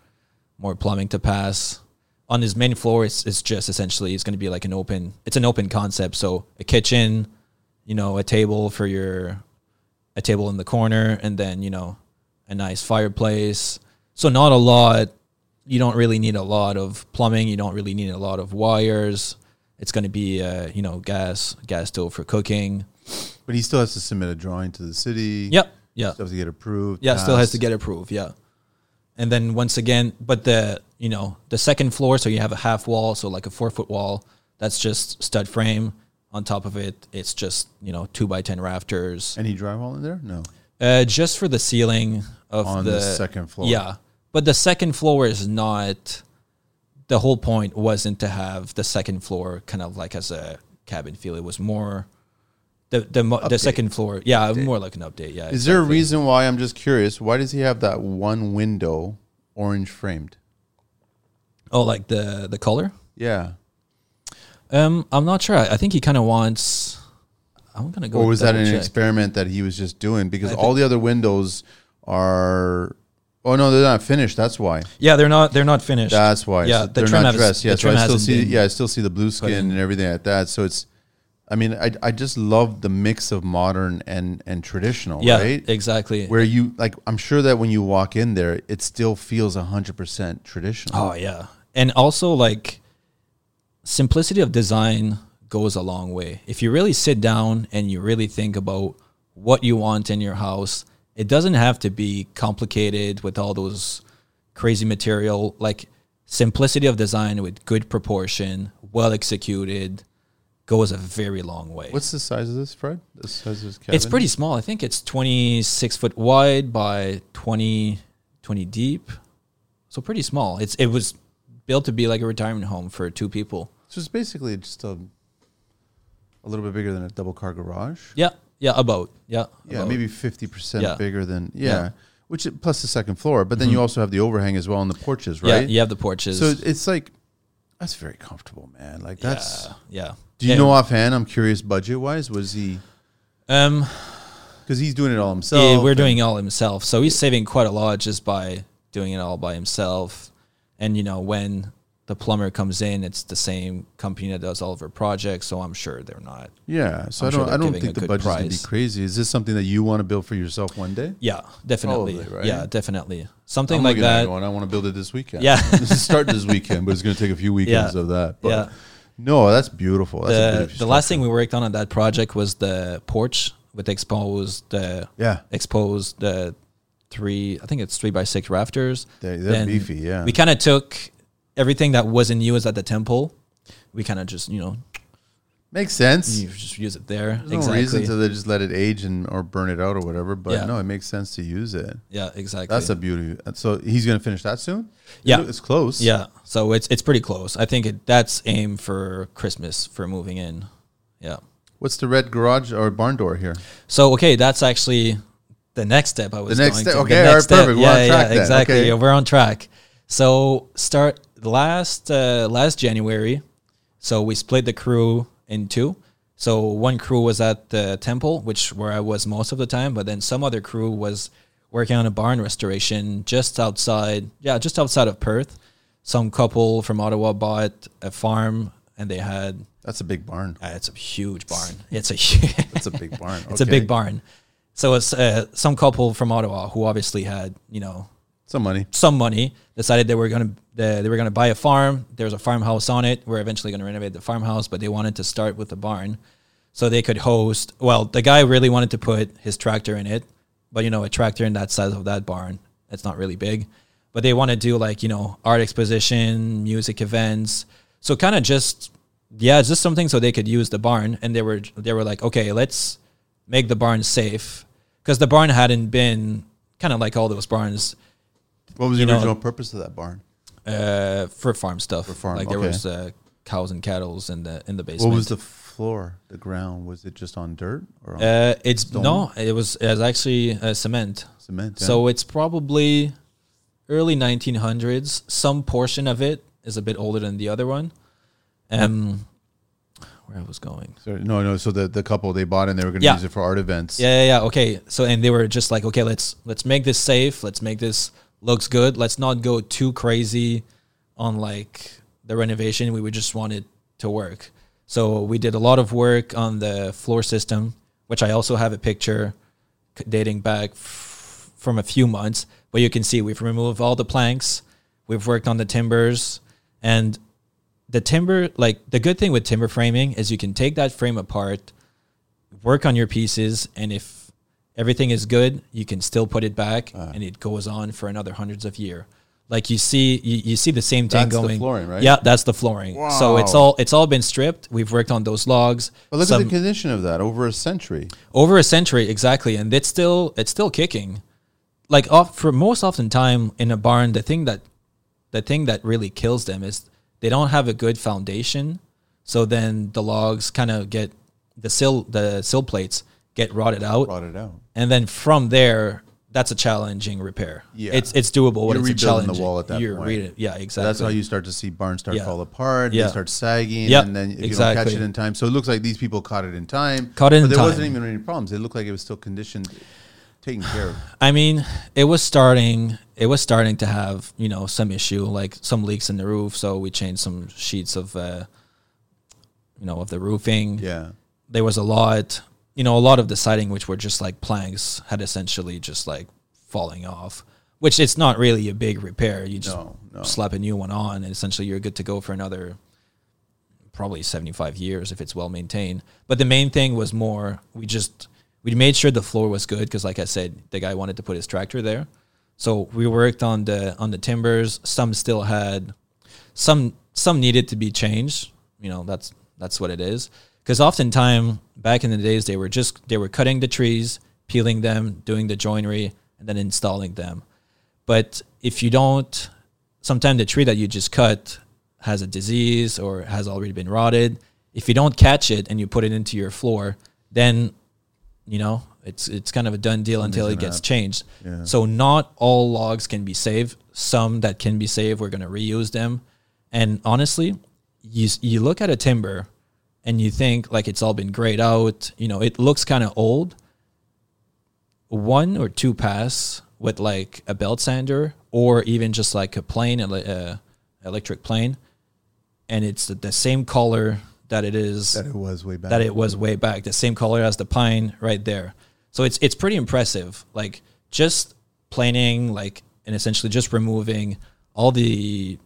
more plumbing to pass. On his main floor, it's, it's just essentially it's going to be like an open. It's an open concept. So a kitchen, you know, a table for your, a table in the corner, and then you know, a nice fireplace. So not a lot. You don't really need a lot of plumbing. You don't really need a lot of wires. It's going to be, uh, you know, gas gas stove for cooking. But he still has to submit a drawing to the city. Yep. Yeah. Still has to get approved. Yeah, still has to get approved. Yeah, and then once again, but the you know the second floor, so you have a half wall, so like a four foot wall. That's just stud frame. On top of it, it's just you know two by ten rafters. Any drywall in there? No. Uh, just for the ceiling of On the, the second floor. Yeah, but the second floor is not. The whole point wasn't to have the second floor kind of like as a cabin feel. It was more. The the the second floor, yeah, more like an update. Yeah, Is there a reason why I'm just curious? Why does he have that one window orange framed? Oh, like the the color? Yeah. Um, I'm not sure. I I think he kind of wants. I'm gonna go. Or was that an double-check. experiment that he was just doing? Because I all the other windows are. Oh no, they're not finished. That's why. Yeah, they're not. They're not finished. That's why. Yeah, So the they're not dressed. Yeah, so I still see. been Yeah, I still see the blue skin and everything like that. So it's. I mean, I, I just love the mix of modern and and traditional. yeah, Right. exactly. Where you like, I'm sure that when you walk in there, it still feels hundred percent traditional. Oh yeah, and also like simplicity of design goes a long way. If you really sit down and you really think about what you want in your house, it doesn't have to be complicated with all those crazy material. Like simplicity of design with good proportion, well executed, goes a very long way. What's the size of this, Fred? The size of this cabin? It's pretty small. I think it's 26 foot wide by 20, 20 deep. So pretty small. It's it was built to be like a retirement home for two people. So it's basically just a a little bit bigger than a double car garage. Yeah. Yeah, about. Yeah. Yeah, about. maybe fifty percent Yeah. bigger than yeah. Yeah. Which it- plus the second floor, but then you mm-hmm. also have the overhang as well on the porches, right? Yeah, you have the porches. So it's like that's very comfortable, man. Like that's. yeah. yeah. Do you Yeah. know offhand? I'm curious, budget wise, was he Um because he's doing it all himself? yeah, we're doing it all himself. So he's saving quite a lot just by doing it all by himself. And you know, when the plumber comes in, it's the same company that does all of our projects, so I'm sure they're not Yeah, so I'm I don't. they're I don't think the good budget's gonna be crazy. Is this something that you want to build for yourself one day? Yeah, definitely. Probably, right? Yeah, definitely. Something I'm like looking at it that. Going, I want to build it this weekend. Yeah. this <laughs> is start this weekend, but it's going to take a few weekends Yeah. of that. But Yeah. No, that's beautiful. That's a The, beautiful the last thing we worked on on that project was the porch with exposed the Yeah, exposed the three I think it's three by six rafters. They- they're beefy, yeah. we kind of took everything that wasn't used at the temple. We kind of just you know makes sense. you just use it there. There's no exactly. reason to they just let it age and or burn it out or whatever. But Yeah. no, it makes sense to use it. yeah, exactly. That's a beauty. So he's going to finish that soon. Yeah. it's close. yeah. So it's it's pretty close. I think it, that's aim for Christmas for moving in. Yeah. What's the red garage or barn door here? So okay, that's actually the next step I was The next going step- to. okay, the all right, next step. perfect. We're Yeah, on yeah, then. exactly. Okay. Yeah, we're on track. So start last uh, last January. So we split the crew in two. So one crew was at the temple, which where I was most of the time, but then some other crew was working on a barn restoration just outside, yeah, just outside of Perth. Some couple from Ottawa bought a farm, and they had That's a big barn. uh, it's a huge barn. It's a huge. <laughs> That's a big barn. It's a Okay. big barn. So it's uh, some couple from Ottawa who obviously had you know Some money. some money decided they were gonna uh, they were gonna buy a farm. There was a farmhouse on it. We're eventually gonna renovate the farmhouse, but they wanted to start with the barn, so they could host. Well, the guy really wanted to put his tractor in it, but you know a tractor in that size of that barn, it's not really big. But they want to do like you know art exposition, music events. So kind of just yeah, just something so they could use the barn. And they were they were like, okay, let's make the barn safe because the barn hadn't been kind of like all those barns What was the You know- original purpose of that barn? uh, for farm stuff. For farm, like there okay. was uh, cows and cattle in the in the basement. What was the floor, the ground? Was it just on dirt or on Uh, it's Stone? no, it was it was actually uh, cement. cement? yeah? So it's probably early 1900s. Some portion of it is a bit older than the other one. Um, where I was going. Sorry, no, no. So the, the couple they bought and they were going to Yeah. use it for art events. Yeah, yeah, yeah. Okay. So and they were just like, okay, let's let's make this safe. Let's make this looks good. Let's not go too crazy on like the renovation. We would just want it to work. So we did a lot of work on the floor system, which I also have a picture dating back f- from a few months. But you can see we've removed all the planks. We've worked on the timbers and the timber like the good thing with timber framing is you can take that frame apart work on your pieces and if everything is good you can still put it back Uh. and it goes on for another hundreds of year. Like you see you, you see the same thing That's the going flooring, right? yeah that's the flooring. So it's all it's all been stripped. We've worked on those logs. But look Some- at the condition of that over a century. over a century exactly and it's still it's still kicking. Like off for most often time in a barn the thing that the thing that really kills them is they don't have a good foundation. So then the logs kind of get the sill the sill plates get rotted out it out. and then from there that's a challenging repair Yeah. it's it's doable but You're it's a rebuilding the wall at that you're point. re- yeah exactly So that's how you start to see barns start Yeah. fall apart. Yeah. They start sagging, Yep, and then if you don't catch it in time, so it looks like these people caught it in time. Caught it but in there wasn't even any problems. It looked like it was still conditioned, taken care of. I mean, it was starting. It was starting to have you know some issue, like some leaks in the roof. So we changed some sheets of, uh, you know, of the roofing. Yeah, There was a lot, you know, a lot of the siding, which were just like planks, had essentially just like falling off. Which it's not really a big repair. You just No, no. slap a new one on, and essentially you're good to go for another probably 75 years if it's well maintained. But the main thing was more we just we made sure the floor was good because like I said the guy wanted to put his tractor there. So we worked on the on the timbers. Some still had some some needed to be changed. You know, that's that's what it is. Cuz oftentimes back in the days they were just they were cutting the trees, peeling them, doing the joinery and then installing them. But if you don't, sometimes the tree that you just cut has a disease or has already been rotted. If you don't catch it and you put it into your floor, then you know it's it's kind of a done deal until it gets happen. changed. Yeah. So not all logs can be saved. Some that can be saved, we're going to reuse them. And honestly, you you look at a timber and you think like it's all been grayed out. You know, it looks kind of old. One or two pass with like a belt sander or even just like a plane, uh, electric plane, and it's the, the same color that it is that it was way back. that it was way back, the same color as the pine right there. So it's it's pretty impressive. Like just planing, like and essentially just removing all the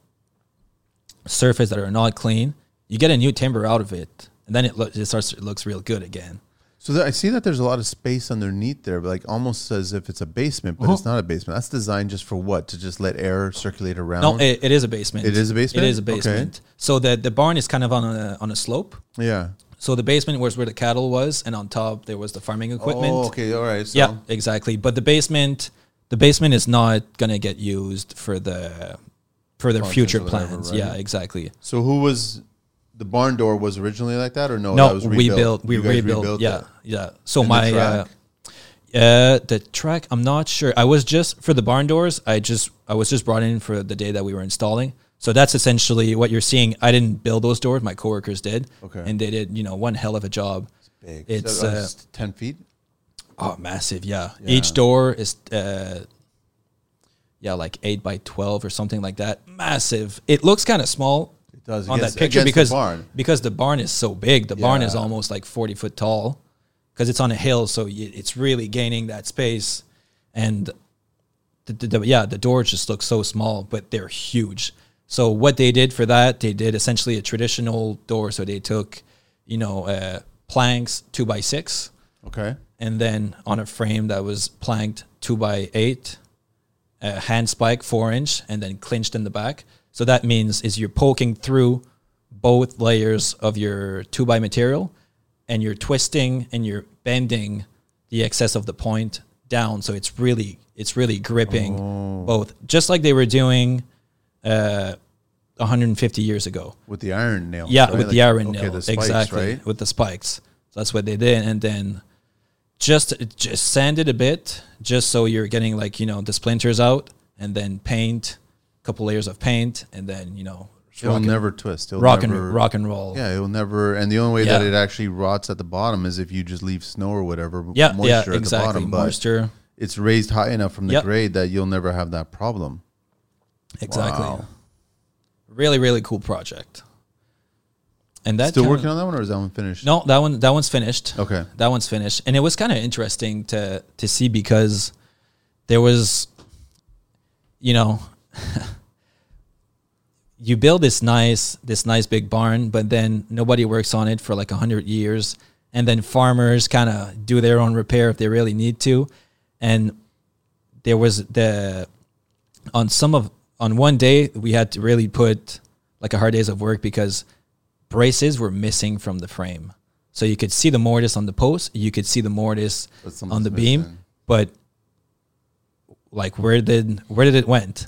surface that are not clean, you get a new timber out of it, and then it, lo- it starts it looks real good again. So there, I see that there's a lot of space underneath there, but like almost as if it's a basement, but Uh-huh. it's not a basement. That's designed just for what? To just let air circulate around. No, it, it is a basement. It is a basement? It is a Okay. basement. So the the barn is kind of on a on a slope. yeah. So the basement was where the cattle was, and on top there was the farming equipment. Oh, okay, all right. So Yeah, exactly. But the basement, the basement is not gonna get used for the for their future whatever, plans. right? Yeah, exactly. So who was the barn door was originally like that, or no? no, that was we rebuilt. built, we rebuilt. rebuilt yeah, yeah. So And the my uh, track? uh, the track, I'm not sure. I was just for the barn doors. I just I was just brought in for the day that we were installing. So that's essentially what you're seeing. I didn't build those doors. My coworkers did. Okay. And they did, you know, one hell of a job. Big. It's, So, uh, it's ten feet. Oh, massive! Yeah. Yeah. Each door is, uh, yeah, like eight by twelve or something like that. Massive. It looks kind of small does on against- that picture against the because barn. because the barn is so big. The barn is almost like forty foot tall because it's on a hill, so it's really gaining that space. And the, the, the- yeah, the doors just look so small, but they're huge. So what they did for that, they did essentially a traditional door. So they took, you know, uh, planks two by six Okay. and then on a frame that was planked two by eight, a hand spike four inch, and then clinched in the back. So that means is you're poking through both layers of your two by material, and you're twisting and you're bending the excess of the point down. So it's really it's really gripping both, just like they were doing uh, 150 years ago. With the iron nail. Yeah, right? with Like- the iron okay, nail, the spikes, exactly Right. with the spikes. So that's what they did, and then just just sand it a bit, just so you're getting like you know the splinters out, and then paint, couple layers of paint, and then you know It'll rock and, never twist. It'll rock never, and rock and roll. Yeah, it will never. And the only way that it actually rots at the bottom is if you just leave snow or whatever yeah, moisture yeah, at the exactly. bottom. But Moisture. it's raised high enough from the Yep. grade that you'll never have that problem. Exactly. Wow. Really, really cool project. And that Still working on that one, or is that one finished? No, that one that one's finished. Okay. That one's finished. And it was kind of interesting to to see because there was you know <laughs> you build this nice this nice big barn, but then nobody works on it for like a hundred years. And then farmers kind of do their own repair if they really need to. And there was the on some of on one day we had to really put like a hard days of work because braces were missing from the frame. So you could see the mortise on the post, you could see the mortise on the beam, missing. but like where did where did it went?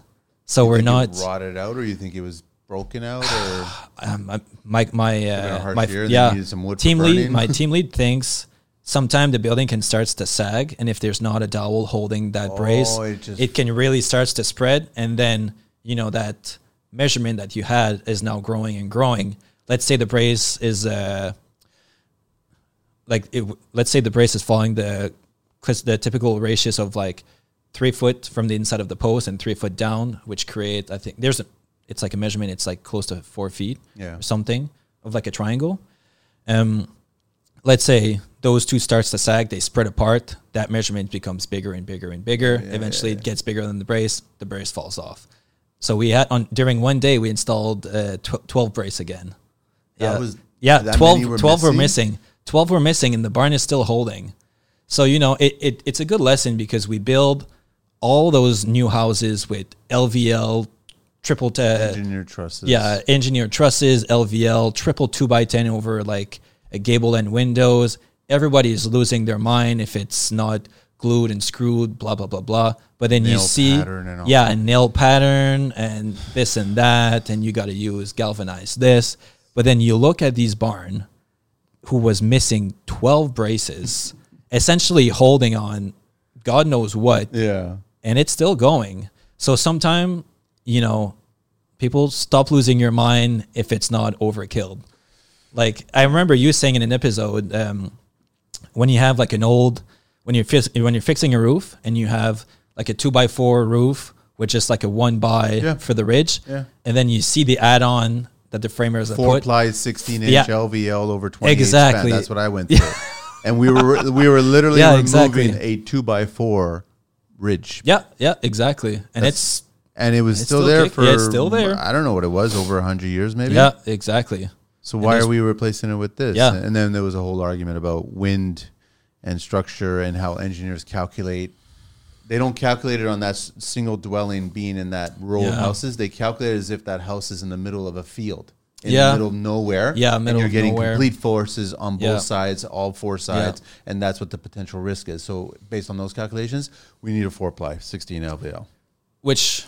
So we're Think not it rotted out, or you think it was broken out, or <sighs> um, my my uh, my year yeah some wood team lead my <laughs> team lead thinks sometime the building can starts to sag and if there's not a dowel holding that brace Oh, it it, just- can really starts to spread and then you know that measurement that you had is now growing and growing. Let's say the brace is uh like it, let's say the brace is following the the typical ratios of like three foot from the inside of the post and three foot down, which create I think there's a it's like a measurement. It's like close to four feet Yeah. or something of like a triangle. Um, let's say those two starts to sag, they spread apart. That measurement becomes bigger and bigger and bigger. Eventually, it gets bigger than the brace. The brace falls off. So we had on during one day we installed uh, tw- twelve brace again. That yeah, was- yeah. that 12, were 12 were missing? missing. Twelve were missing, and the barn is still holding. So you know, it, it it's a good lesson because we build all those new houses with LVL, triple t- engineer trusses? yeah, engineered trusses, LVL, triple two by ten over like a gable end windows. Everybody is losing their mind if it's not glued and screwed, blah blah blah blah. But then you see, and yeah, a nail pattern and this and that, and you got to use galvanized this. But then you look at these barn, who was missing twelve braces, essentially holding on, God knows what, yeah. And it's still going. So sometime, you know, people stop losing your mind if it's not overkill. Like I remember you saying in an episode, um, when you have like an old, when you're fix, when you're fixing a roof and you have like a two by four roof with just like a one by Yeah. for the ridge, Yeah. and then you see the add-on that the framers Four put. ply, sixteen inch Yeah. LVL over twenty. Exactly. That's what I went <laughs> through. and we were we were literally Yeah, removing exactly. a two by four ridge, Yeah, yeah, exactly. And That's- it's and it was It's still, still there kick- for yeah, it's still there. I don't know what it was over hundred years, maybe. yeah, exactly. So why there's- are we replacing it with this? Yeah. And then there was a whole argument about wind and structure and how engineers calculate. They don't calculate it on that s- single dwelling being in that row of Yeah. houses. They calculate it as if that house is in the middle of a field, in Yeah. the middle of nowhere. Yeah, middle and you're getting nowhere. complete forces on both Yeah. sides, all four sides, and that's what the potential risk is. So based on those calculations, we need a four ply, 16 LVL. which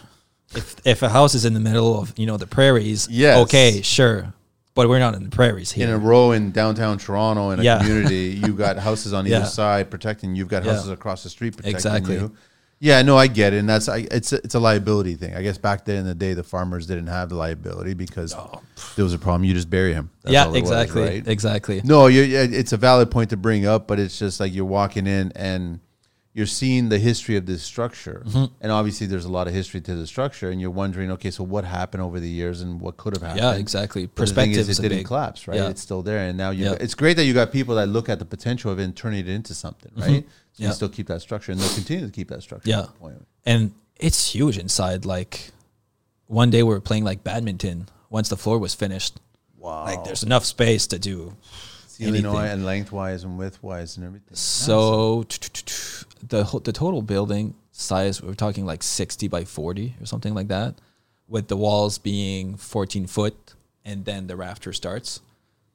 if if a house is in the middle of you know the prairies Yes. okay sure but we're not in the prairies here in a row in downtown Toronto in a Yeah. community, you've got houses on <laughs> Yeah. either side protecting. You've got Yeah. houses across the street protecting Exactly. you. Yeah, no, I get it, and that's I, it's a, it's a liability thing. I guess back then in the day, the farmers didn't have the liability because there was a problem. You just bury him. That's yeah it was, exactly right? exactly No, it's a valid point to bring up, but it's just like you're walking in and you're seeing the history of this structure, Mm-hmm. and obviously there's a lot of history to the structure, and you're wondering, okay, so what happened over the years and what could have happened? yeah exactly But the thing perspective is, it didn't big collapse, right? Yeah. It's still there, and now you. Yeah. It's great that you got people that look at the potential of it and turning it into something, right? Mm-hmm. Yeah. you still keep that structure, and they'll continue to keep that structure. Yeah. at the point. and it's huge inside like one day we were playing like badminton once the floor was finished Wow. like there's enough space to do anything. and lengthwise and widthwise and everything. so the the total building size we're talking like 60 by 40 or something like that with the walls being 14 foot and then the rafter starts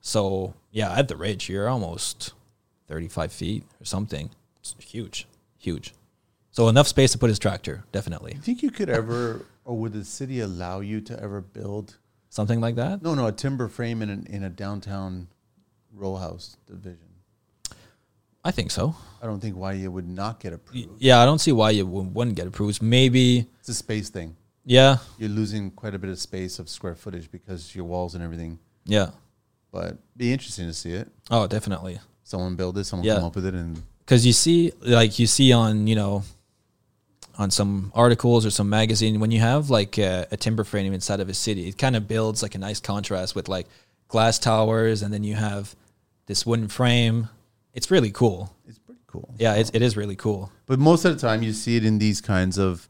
so yeah at the ridge you're almost 35 feet or something it's huge huge so enough space to put his tractor definitely you think you could ever, or would the city allow you to ever build? something like that No, no, a timber frame in an, in a downtown row house division. I think so I don't think why you would not get approved. yeah i don't see why you wouldn't get approved maybe It's a space thing. yeah You're losing quite a bit of space of square footage because your walls and everything. yeah But be interesting to see it. oh definitely Someone build it, someone Yeah. come up with it, and because you see like you see on you know on some articles or some magazine when you have like a, a timber frame inside of a city, it kind of builds like a nice contrast with like glass towers, and then you have this wooden frame. It's really cool. It's pretty cool. Yeah, it's, it is really cool. But most of the time, you see it in these kinds of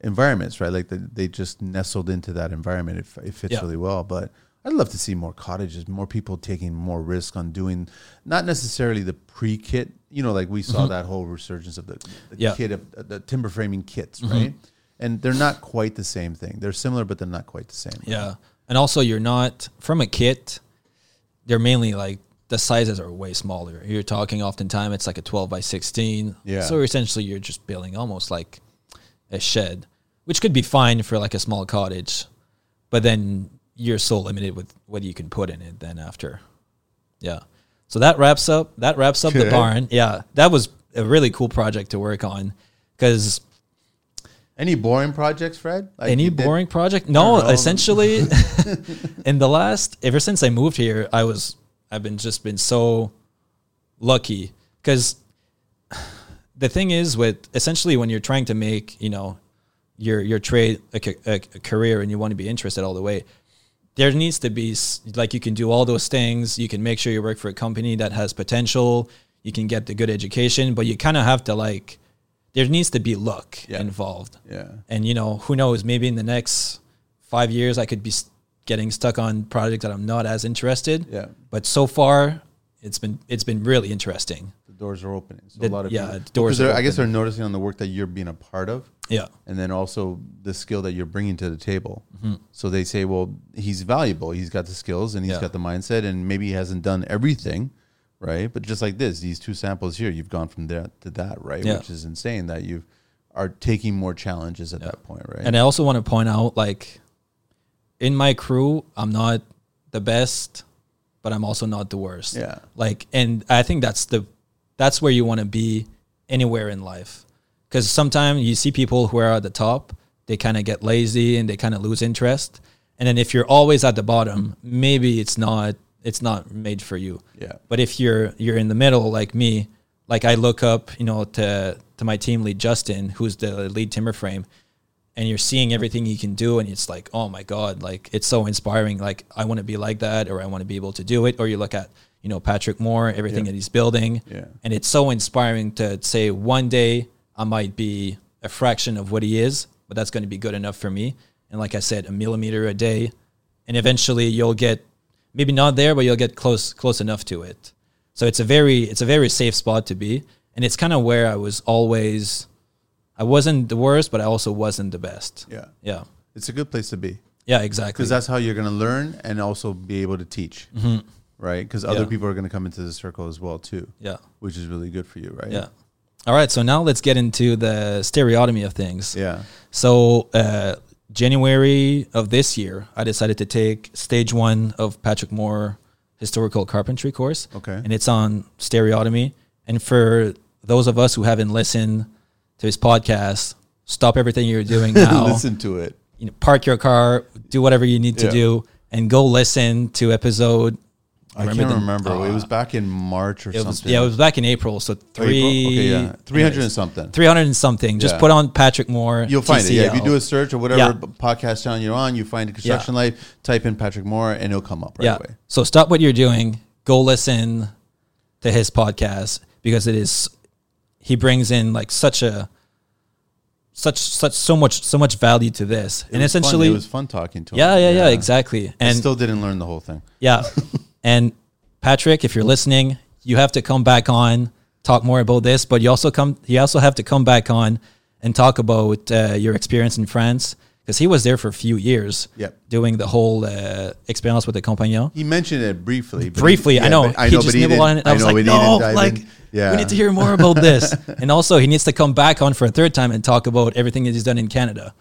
environments, right? Like the, they just nestled into that environment. It, it fits Yeah. really well. But I'd love to see more cottages, more people taking more risk on doing not necessarily the pre-kit. You know, like we saw that whole resurgence of the, the Mm-hmm. Yeah. Mm-hmm. kit of uh, the timber framing kits, right? And they're not quite the same thing. They're similar, but they're not quite the same. Yeah. And also, you're not from a kit, they're mainly like the sizes are way smaller. You're talking oftentimes it's like a 12 by 16. Yeah. So essentially, you're just building almost like a shed, which could be fine for like a small cottage, but then you're so limited with what you can put in it then after. Yeah. So that wraps up that wraps up the barn. Yeah. That was a really cool project to work on because Any boring projects, Fred? Like any boring project? No, essentially, <laughs> <laughs> in the last ever since I moved here, I was I've been just been so lucky because the thing is with essentially when you're trying to make you know your your trade a, a, a career and you want to be interested all the way there needs to be like you can do all those things you can make sure you work for a company that has potential you can get the good education but you kind of have to like there needs to be luck Yeah. involved Yeah. and you know who knows maybe in the next five years i could be getting stuck on projects that i'm not as interested Yeah. but so far it's been it's been really interesting The doors are opening. So The- a lot of yeah, people, doors they're- I guess they're noticing on the work that you're being a part of. yeah and then also the skill that you're bringing to the table. Mm-hmm. So they say, well, he's valuable. He's got the skills and he's Yeah. got the mindset, and maybe he hasn't done everything, right? But just like this, these two samples here, you've gone from there to that, right? Yeah. Which is insane that you are taking more challenges at that point, right? And I also want to point out, like, in my crew, I'm not the best, but I'm also not the worst. Yeah. Like, and I think that's the, that's where you want to be anywhere in life. Because sometimes you see people who are at the top, they kind of get lazy and they kind of lose interest. And then if you're always at the bottom, maybe it's not, it's not made for you. yeah, But if you're you're in the middle like me, like I look up, you know, to to my team lead Justin, who's the lead timber frame, and you're seeing everything he can do, and it's like, oh my god, like it's so inspiring. Like I want to be like that, or I want to be able to do it. Or you look at you know Patrick Moore, everything Yeah. that he's building, Yeah. and it's so inspiring to say one day I might be a fraction of what he is, but that's going to be good enough for me. And like I said, a millimeter a day, and eventually you'll get maybe not there, but you'll get close close enough to it. So it's a very it's a very safe spot to be, and it's kind of where I was always. I wasn't the worst, but I also wasn't the best. yeah. Yeah, It's a good place to be yeah, exactly. because that's how you're going to learn and also be able to teach, right? Because other Mm-hmm. Yeah. people are going to come into the circle as well too, yeah, which is really good for you, right? yeah. All right, so now let's get into the stereotomy of things. yeah. So uh, January of this year, I decided to take stage one of Patrick Moore historical carpentry course. Okay. and it's on stereotomy. And for those of us who haven't listened to his podcast, stop everything you're doing <laughs> now. Listen to it. you know, park your car, do whatever you need to Yeah. do, and go listen to episode. I can't the- remember. it was uh, back in March or It was something. yeah, it was back in April, so three, April? Okay, yeah, three hundred and something. 300 and something. Just Yeah. put on Patrick Moore. You'll find it. Yeah, if you do a search or whatever podcast channel you're on, you find Construction Life. Type in Patrick Moore, and it'll come up right yeah. away. So stop what you're doing. Go listen to his podcast because it is. He brings in like such a, such such so much so much value to this, It and was fun. essentially, it was fun talking to him. yeah, yeah, yeah, exactly. I And still didn't learn the whole thing. Yeah. <laughs> and Patrick, if you're listening, you have to come back on, talk more about this, but you also come you also have to come back on and talk about uh, your experience in France because he was there for a few years Yep. doing the whole uh, experience with the Compagnon. He mentioned it briefly. but Briefly, he- I know. I he know, just nibbled on it. I, I was know, like, no, like. Yeah. we need to hear more about this. <laughs> and also, he needs to come back on for a third time and talk about everything that he's done in Canada.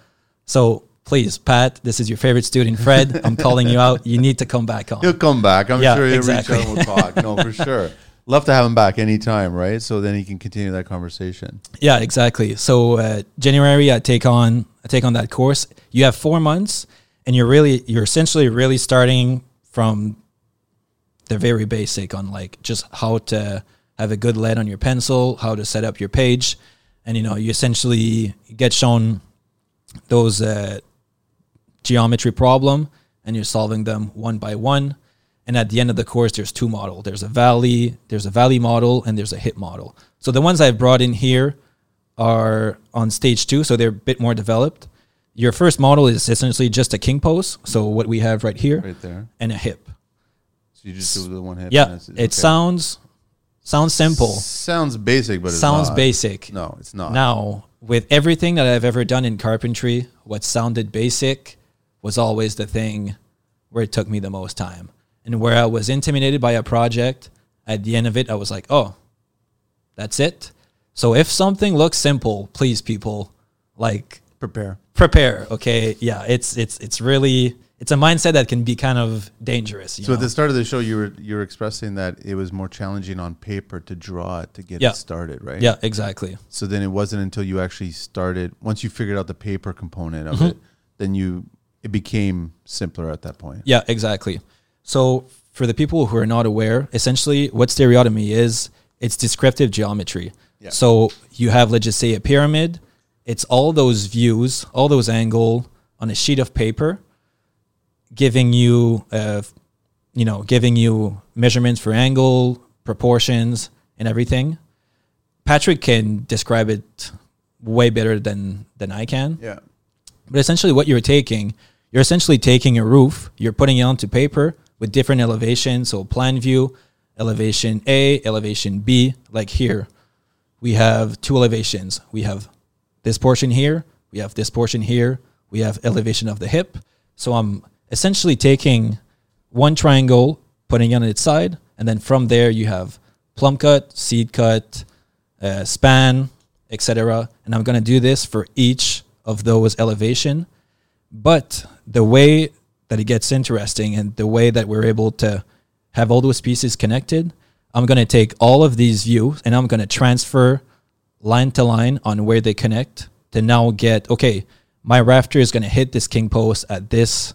So please, Pat, this is your favorite student, Fred. I'm calling you out. You need to come back on. He'll come back. I'm Yeah, sure he'll exactly. reach out and we'll talk. No, for <laughs> sure. Love to have him back anytime, right? So then he can continue that conversation. Yeah, exactly. So uh, January, I take on take on that course. You have four months, and you're really you're essentially really starting from the very basic on like just how to have a good lead on your pencil, how to set up your page, and you know you essentially get shown those uh, geometry problem, and you're solving them one by one. And at the end of the course, there's two model. There's a valley, there's a valley model, and there's a hip model. So the ones I've brought in here are on stage two, so they're a bit more developed. Your first model is essentially just a king post, so what we have right here, Right there. and a hip. So you just do the one hip. Yeah, it okay. sounds sounds simple, sounds basic, but it's sounds not. basic. No, it's not. Now, with everything that I've ever done in carpentry, what sounded basic was always the thing where it took me the most time. And where I was intimidated by a project, at the end of it, I was like, oh, that's it. So if something looks simple, please, people, like prepare. prepare. Okay, yeah, it's it's it's really it's a mindset that can be kind of dangerous. You So know? at the start of the show, you were you were expressing that it was more challenging on paper to draw it to get Yeah. it started, right? yeah, exactly. So then it wasn't until you actually started once you figured out the paper component Mm-hmm. of it, then you it became simpler at that point. Yeah, exactly. So for the people who are not aware, essentially what stereotomy is, it's descriptive geometry. Yeah. So you have, let's just say, a pyramid. It's all those views, all those angle on a sheet of paper, giving you, uh, you know, giving you measurements for angle, proportions, and everything. Patrick can describe it way better than than I can. Yeah. But essentially, what you're taking, you're essentially taking a roof, you're putting it onto paper with different elevations. So, plan view, elevation A, elevation B. Like here, we have two elevations. We have this portion here, we have this portion here, we have elevation of the hip. So, I'm essentially taking one triangle, putting it on its side, and then from there, you have plumb cut, seat cut, uh, span, etc. And I'm going to do this for each of those elevation. But the way that it gets interesting and the way that we're able to have all those pieces connected, I'm going to take all of these views and I'm going to transfer line to line on where they connect to now get okay, my rafter is going to hit this king post at this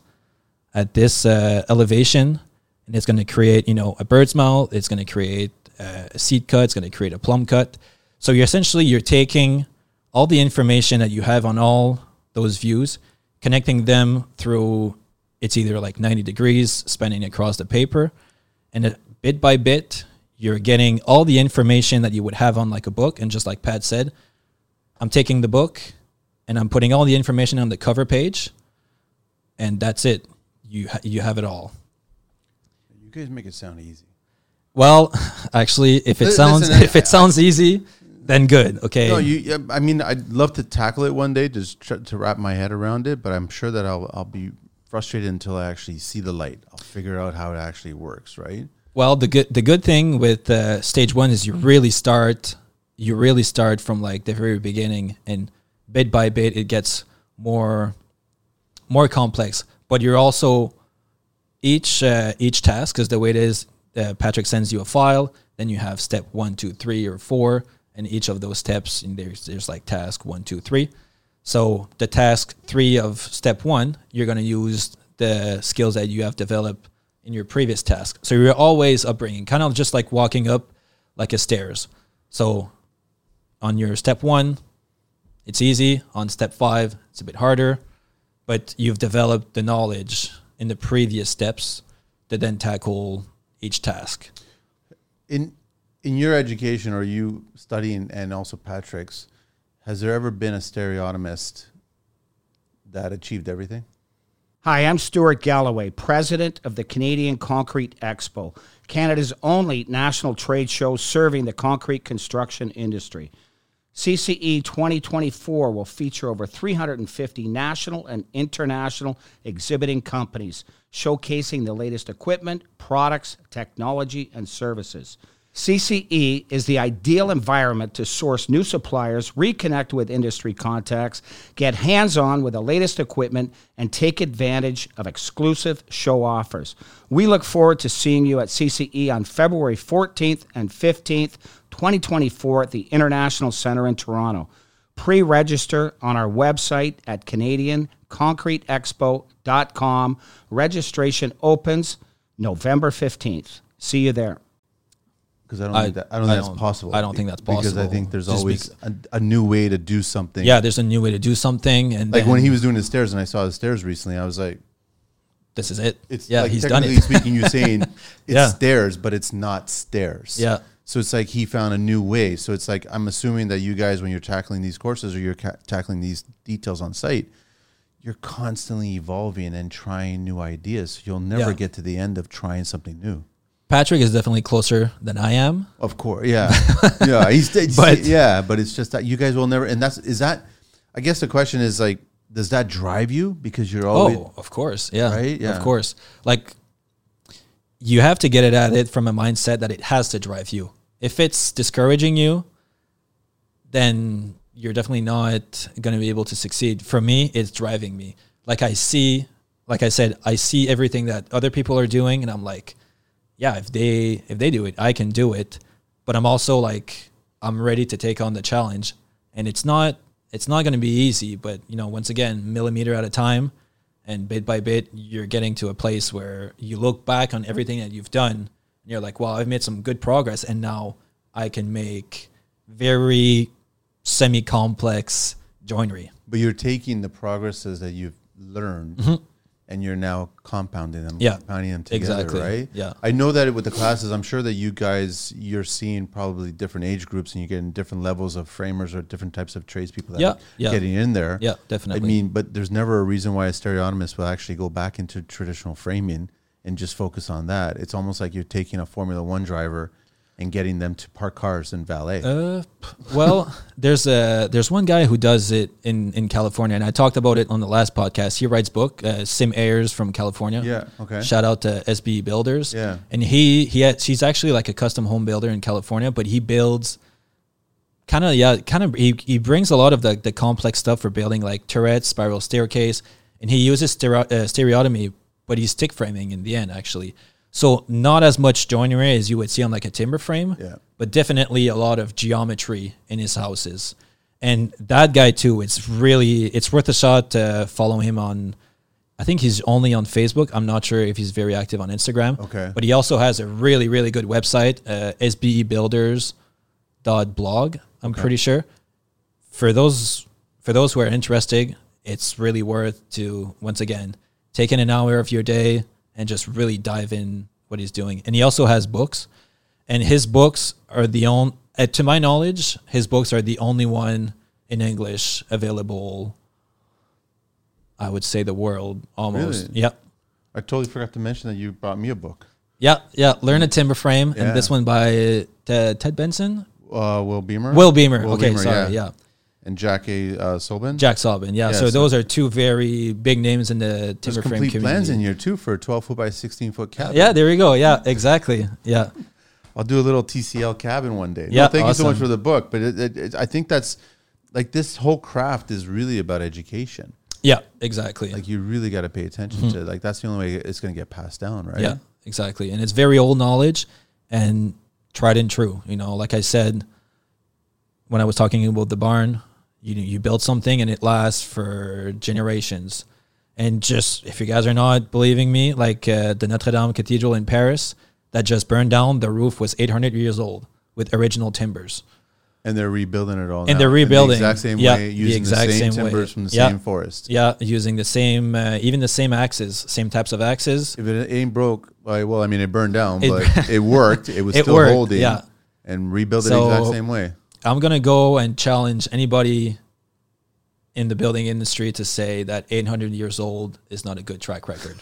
at this uh, elevation and it's going to create you know a bird's mouth it's going to create uh, a seat cut it's going to create a plumb cut. So you're essentially you're taking all the information that you have on all those views connecting them through it's either like 90 degrees spanning across the paper and it, bit by bit you're getting all the information that you would have on like a book and just like pat said i'm taking the book and i'm putting all the information on the cover page and that's it you ha- you have it all You guys make it sound easy. well <laughs> actually if it sounds listen, I- if it sounds easy then good okay No, you. I mean, I'd love to tackle it one day, just try to wrap my head around it. But I'm sure that I'll I'll be frustrated until I actually see the light. I'll figure out how it actually works. Right. Well, the good the good thing with uh, stage one is you really start you really start from like the very beginning, and bit by bit it gets more more complex. But you're also each uh, each task because the way it is, uh, Patrick sends you a file. Then you have step one, two, three, or four, and each of those steps and there's there's like task one, two, three. So the task three of step one, you're going to use the skills that you have developed in your previous task. So you're always upbringing, kind of just like walking up like a stairs. So on your step one, it's easy. On step five, it's a bit harder, but you've developed the knowledge in the previous steps to then tackle each task. In in your education, or you studying, and also Patrick's, has there ever been a stereotomist that achieved everything? Hi, I'm Stuart Galloway, president of the Canadian Concrete Expo, Canada's only national trade show serving the concrete construction industry. CCE 2024 will feature over 350 national and international exhibiting companies showcasing the latest equipment, products, technology, and services. CCE is the ideal environment to source new suppliers, reconnect with industry contacts, get hands on with the latest equipment, and take advantage of exclusive show offers. We look forward to seeing you at CCE on February 14th and 15th, 2024, at the International Center in Toronto. Pre register on our website at CanadianConcreteExpo.com. Registration opens November 15th. See you there. Because I don't I- think that I don't I think that's don't- possible. I don't think that's possible Because I think there's Just always a, a new way to do something. Yeah, there's a new way to do something, and Like when he was doing the stairs, and I saw the stairs recently, I was like, this is it. "It's yeah, like he's done it. speaking, you saying <laughs> it's Yeah. stairs, but it's not stairs." Yeah. So it's like he found a new way. So it's like I'm assuming that you guys, when you're tackling these courses or you're ca- tackling these details on site, you're constantly evolving and trying new ideas. So you'll never Yeah. get to the end of trying something new. Patrick is definitely closer than I am. Of course, yeah, <laughs> yeah. He's, he's- But- yeah, but it's just that you guys will never. And that's is that. I guess the question is like, does that drive you because you're oh, always Oh, of course. Yeah. Right? Yeah. Of course. Like you have to get it at it from a mindset that it has to drive you. If it's discouraging you, then you're definitely not going to be able to succeed. For me, it's driving me. Like I see, like I said, I see everything that other people are doing and I'm like, yeah, if they if they do it, I can do it. But I'm also like I'm ready to take on the challenge. And it's not it's not going to be easy, but you know, once again, millimeter at a time and bit by bit you're getting to a place where you look back on everything that you've done and you're like, "Wow, I've made some good progress and now I can make very semi-complex joinery." but you're taking the progresses that you've learned mm-hmm. And you're now compounding them. Yeah, compounding them together, exactly. right? Yeah. I know that with the classes, I'm sure that you guys you're seeing probably different age groups and you're getting different levels of framers or different types of tradespeople that Yeah, are yeah. getting in there. Yeah, definitely. I mean, but there's never a reason why a stereotomist will actually go back into traditional framing and just focus on that. It's almost like you're taking a Formula One driver and getting them to park cars and valet. Uh, well, <laughs> there's a there's one guy who does it in in California, and I talked about it on the last podcast. He writes book, uh, Sim Ayers from California. Yeah, okay. Shout out to SBE Builders. Yeah. and he he has, he's actually like a custom home builder in California, but he builds kind of yeah, kind of he, he brings a lot of the the complex stuff for building like turrets, spiral staircase, and he uses stereo, uh, stereotomy, but he's stick framing in the end actually. So not as much joinery as you would see on like a timber frame, Yeah. but definitely a lot of geometry in his houses. And that guy too, it's really it's worth a shot to follow him on. I think he's only on Facebook. I'm not sure if he's very active on Instagram. Okay. but he also has a really really good website, uh, sbebuilders.blog. I'm pretty sure. For those for those who are interested, it's really worth to once again taking an hour of your day and just really dive in what he's doing. And he also has books, and his books are the only, uh, to my knowledge, his books are the only one in English available. I would say the world almost. Really? Yep. I totally forgot to mention that you brought me a book. Yeah, yeah. Learn a timber frame, Yeah. and this one by uh, Tedd Benson, Uh, Will Beemer. Will Beemer. Will okay, Beemer, sorry. Yeah. And Jack A. Uh, Sobon. Jack Sobon. Yeah. Yeah, so, so- those are two very big names in the There's timber frame complete plans in here too for a 12 foot by 16 foot cabin. yeah, there you go. Yeah, exactly. Yeah, <laughs> I'll do a little TCL cabin one day. Yeah, no, thank you so much for the book. But it, it, it, I think that's like this whole craft is really about education. yeah, exactly. Like you really got to pay attention to. Like that's the only way it's going to get passed down, right? Mm-hmm. Yeah, exactly. And it's very old knowledge and tried and true. You know, like I said, when I was talking about the barn, you you build something and it lasts for generations. And just if you guys are not believing me, like uh, the Notre Dame Cathedral in Paris that just burned down, the roof was 800 years old with original timbers. And they're rebuilding it all. And now they're in rebuilding. the exact same Yeah, way, the using the, exact same, same way. timbers from the Yeah. same forest. Yeah, using the same, uh, even the same axes, same types of axes. If it ain't broke, well, I mean, it burned down, It- but <laughs> it worked. It was It still worked, holding. yeah. And rebuild it So- the exact same way. I'm gonna go and challenge anybody in the building industry to say that 800 years old is not a good track record.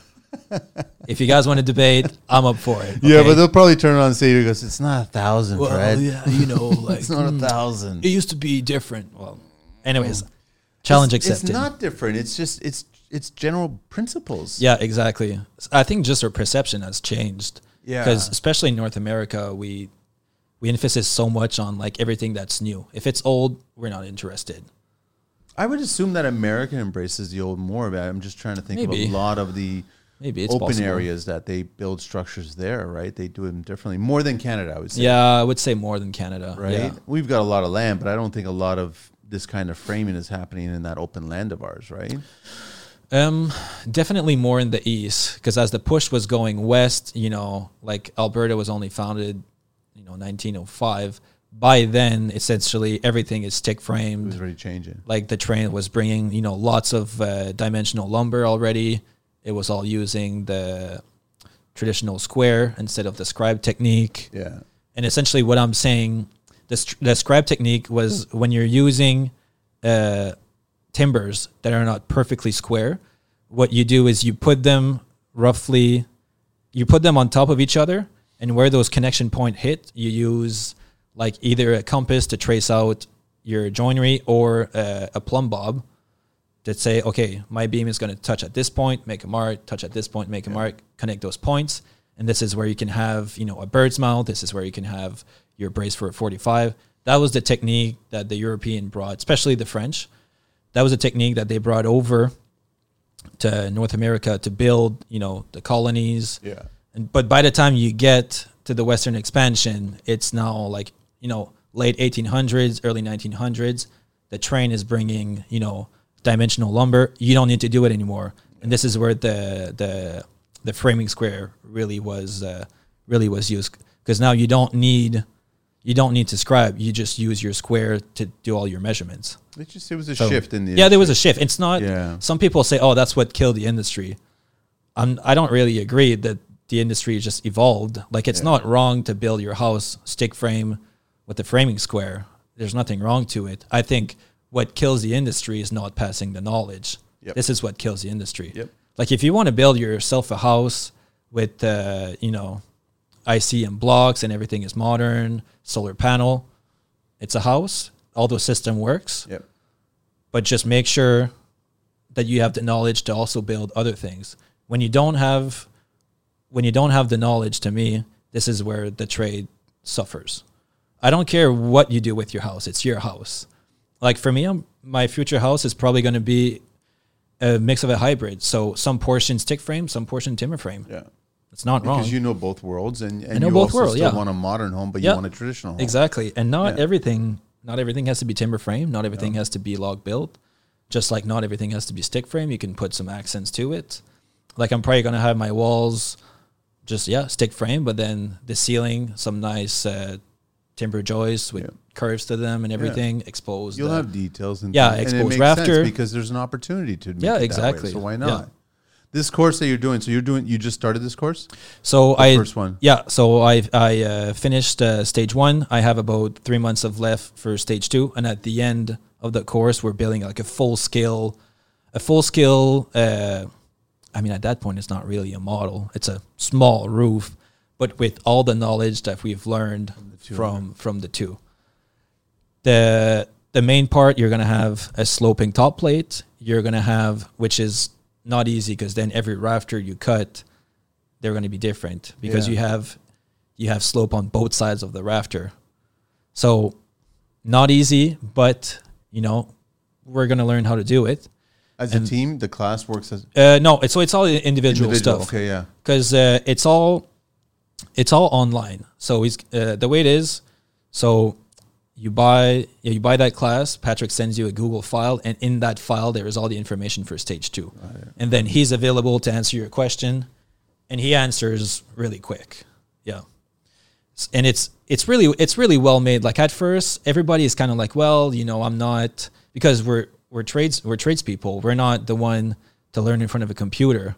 <laughs> if you guys want to debate, I'm up for it. Yeah, but they'll probably turn around and say, "Because it's not a thousand, well, Fred. yeah, you know, <laughs> like It's not a mm, thousand. it used to be different. Well, anyways, challenge it's, accepted. It's not different. It's just it's it's general principles. Yeah, exactly. I think just our perception has changed. Yeah. Because especially in North America, we we emphasize so much on like everything that's new. If it's old, we're not interested. I would assume that America embraces the old more. But I'm just trying to think Maybe. of a lot of the Maybe it's open possible. areas that they build structures there. Right? They do them differently, more than Canada. I would say. Yeah, I would say more than Canada. Right. Yeah. We've got a lot of land, but I don't think a lot of this kind of framing is happening in that open land of ours. Right. Um, definitely more in the east because as the push was going west, you know, like Alberta was only founded, you know 1905. By then, essentially everything is stick framed It was already changing. Like the train was bringing you know lots of uh, dimensional lumber already. It was all using the traditional square instead of the scribe technique. Yeah. And essentially, what I'm saying, the, the scribe technique was when you're using uh, timbers that are not perfectly square, what you do is you put them roughly, you put them on top of each other, and where those connection point hit, you use like either a compass to trace out your joinery or uh, a plumb bob that say, okay, my beam is going to touch at this point, make a mark, touch at this point, make a mark, connect those points. And this is where you can have, you know, a bird's mouth. This is where you can have your brace for a 45. That was the technique that the European brought, especially the French. That was a technique that they brought over to North America to build, you know, the colonies. Yeah. And, but by the time you get to the Western expansion, it's now like, you know, late 1800s, early 1900s. The train is bringing, you know, dimensional lumber. You don't need to do it anymore. And this is where the the the framing square really was uh, really was used because now you don't need you don't need to scribe. You just use your square to do all your measurements. It just it was a So- shift in the yeah, there was a shift. It's not. Yeah. Some people say, "Oh, that's what killed the industry." I'm. I don't really agree that the industry just evolved. Like it's Yeah. not wrong to build your house stick frame with the framing square. There's nothing wrong to it. I think what kills the industry is not passing the knowledge. Yep. This is what kills the industry. Yep. Like if you want to build yourself a house with, uh, you know, ICM blocks and everything is modern, solar panel, it's a house. All the system works Yep. but just make sure that you have the knowledge to also build other things. When you don't have when you don't have the knowledge to me, this is where the trade suffers. I don't care what you do with your house, it's your house. Like for me, I'm, my future house is probably going to be a mix of a hybrid. So some portions stick frame, some portion timber frame. Yeah. It's not wrong. Because you know both worlds and, and you both also still yeah. want a modern home, but Yeah. you want a traditional home. Exactly. And not Yeah. everything not everything has to be timber frame, not everything has to be log built. Just like not everything has to be stick frame, you can put some accents to it. Like I'm probably gonna have my walls just yeah, stick frame, but then the ceiling, some nice uh, timber joists with Yeah. curves to them and everything, exposed. You'll uh, have details and Yeah, things, and exposed makes rafter. sense because there's an opportunity to make Yeah, it that way, exactly. so why Yeah. not? This course that you're doing, so you're doing, you just started this course, So the I first one. Yeah, so I I uh, finished uh, stage one. I have about three months of left for stage two, and at the end of the course, we're building like a full scale, a full scale. I mean, at that point, it's not really a model; it's a small roof, but with all the knowledge that we've learned two. from from the two. The the main part you're gonna have a sloping top plate. You're gonna have, which is not easy because then every rafter you cut they're going to be different because Yeah. you have you have slope on both sides of the rafter. So not easy, but you know, we're going to learn how to do it. As a team, the class works as Uh, no, it's so it's all individual, individual. stuff Okay, yeah. because uh, it's all it's all online. So he's uh, the way it is. So you buy yeah, you buy that class. Patrick sends you a Google file, and in that file there is all the information for stage two, and then he's available to answer your question, and he answers really quick. Yeah, and it's it's really it's really well made. Like at first, everybody is kind of like, well, you know, I'm not because we're we're trades we're tradespeople. We're not the one to learn in front of a computer,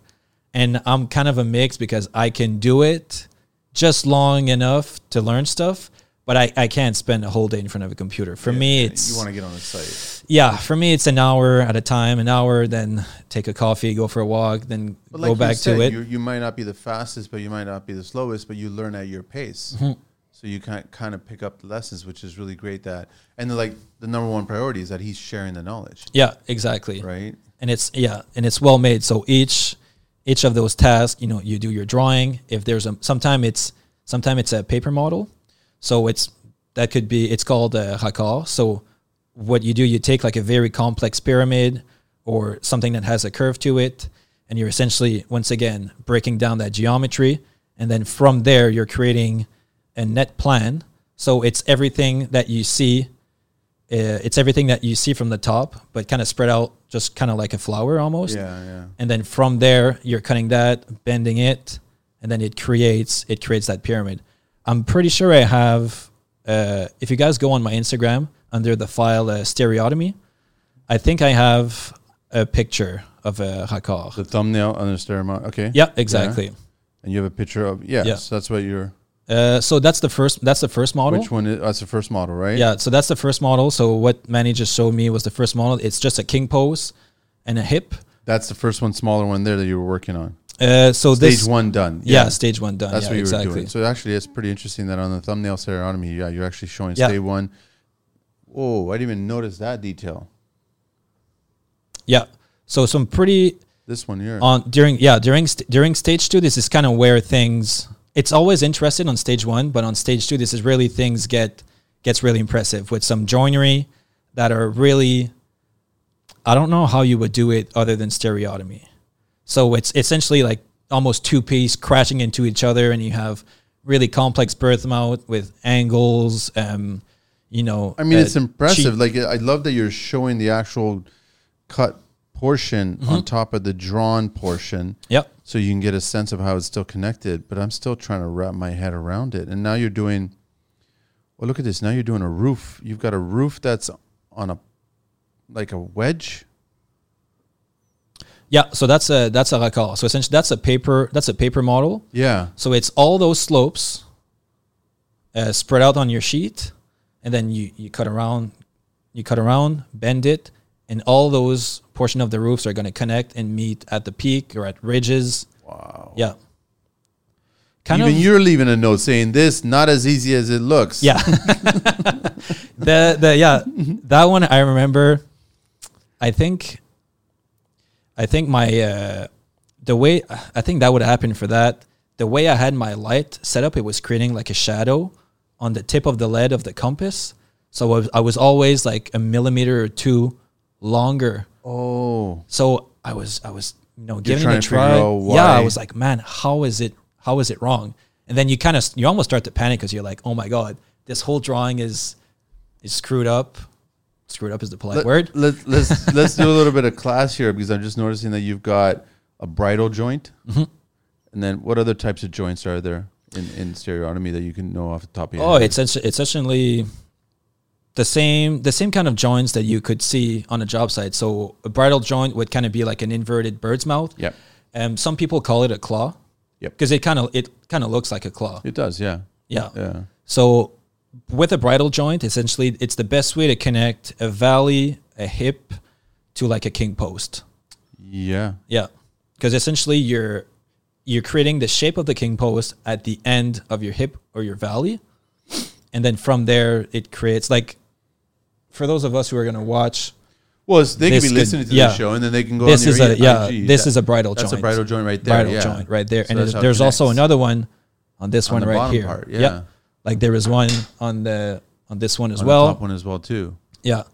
and I'm kind of a mix because I can do it just long enough to learn stuff, but I, I can't spend a whole day in front of a computer. For me, it's you want to get on the site. yeah. For me, it's an hour at a time. An hour, then take a coffee, go for a walk, then But go back said, to it. You, you might not be the fastest, but you might not be the slowest, but you learn at your pace. Mm-hmm. So you can kind of pick up the lessons, which is really great. That and the, like the number one priority is that he's sharing the knowledge, Yeah, exactly. right? and it's yeah and it's well made so each each of those tasks you know you do your drawing if there's a sometime it's sometime it's a paper model so it's that could be it's called a raccord so what you do you take like a very complex pyramid or something that has a curve to it and you're essentially once again breaking down that geometry and then from there you're creating a net plan so it's everything that you see uh, it's everything that you see from the top, but kind of spread out, just kind of like a flower almost. Yeah, yeah. And then from there, you're cutting that, bending it, and then it creates it creates that pyramid. I'm pretty sure I have. Uh, if you guys go on my Instagram under the file uh, stereotomy, I think I have a picture of a raccord. The thumbnail on the stereo. Okay. Yeah, exactly. And you have a picture of yes. Yeah. That's what you're. Uh, so that's the first. That's the first model. Which one? Is, that's the first model, right? Yeah, so that's the first model. So what Manny just showed me was the first model. It's just a king post and a hip. That's the first one, smaller one there that you were working on. Uh, so Stage this one done. yeah, stage one done. That's yeah, what you exactly. were doing. So actually, it's pretty interesting that on the thumbnail stereotomy, yeah, you're actually showing Yeah. stage one. Whoa, I didn't even notice that detail. Yeah. So some pretty This one here. on during yeah during st- during stage two. This is kind of where things. It's always interesting on stage one, but on stage two, this is really things get gets really impressive with some joinery that are really. I don't know how you would do it other than stereotomy. So it's essentially like almost two piece crashing into each other, and you have really complex bird's mouth with angles. Um, you know, I mean, uh, it's impressive. cheek- Like, I love that you're showing the actual cut portion Mm-hmm. on top of the drawn portion, Yep. So you can get a sense of how it's still connected. But I'm still trying to wrap my head around it. And now you're doing. Well, look at this. Now you're doing a roof. You've got a roof that's on a, like a wedge. Yeah, so that's a that's a raccord. So essentially, that's a paper that's a paper model. Yeah. So it's all those slopes uh, spread out on your sheet, and then you you cut around, you cut around, bend it, and all those portion of the roofs are going to connect and meet at the peak or at ridges. Wow. Yeah. Kind Even of. you're leaving a note saying this not as easy as it looks. Yeah. <laughs> the the yeah that one I remember. I think. I think my uh, the way I think that would happen for that. The way I had my light set up, it was creating like a shadow on the tip of the lead of the compass. So I was, I was always like a millimeter or two longer. Oh. So I was I was you know giving it a try. Yeah, I was like, man, how is it? How is it wrong? And then you kind of you almost start to panic because you're like, oh my god, this whole drawing is is screwed up. Screwed up is the polite Let, word. Let, let's let's do a little bit of class here because I'm just noticing that you've got a bridle joint, Mm-hmm. and then what other types of joints are there in, in stereotomy that you can know off the top of your Oh, head? it's it's it's essentially the same the same kind of joints that you could see on a job site. So a bridle joint would kind of be like an inverted bird's mouth. Yep. Um, some people call it a claw. Yep. Because it kind of it kind of looks like a claw. it does, yeah, Yeah. yeah. So with a bridle joint, essentially, it's the best way to connect a valley, a hip, to like a king post. Yeah. Yeah, because essentially you're you're creating the shape of the king post at the end of your hip or your valley, and then from there it creates like for those of us who are gonna watch. Well, it's, they can be could- listening to yeah. the show and then they can go. This is a yeah. IG. This That- is a bridle That's joint. a bridle joint right there. bridle yeah. joint right there, So and it there's also another one on this On one right here. part, Yep. yeah. like there is one on the on this one as On well. the top one as well too. Yeah.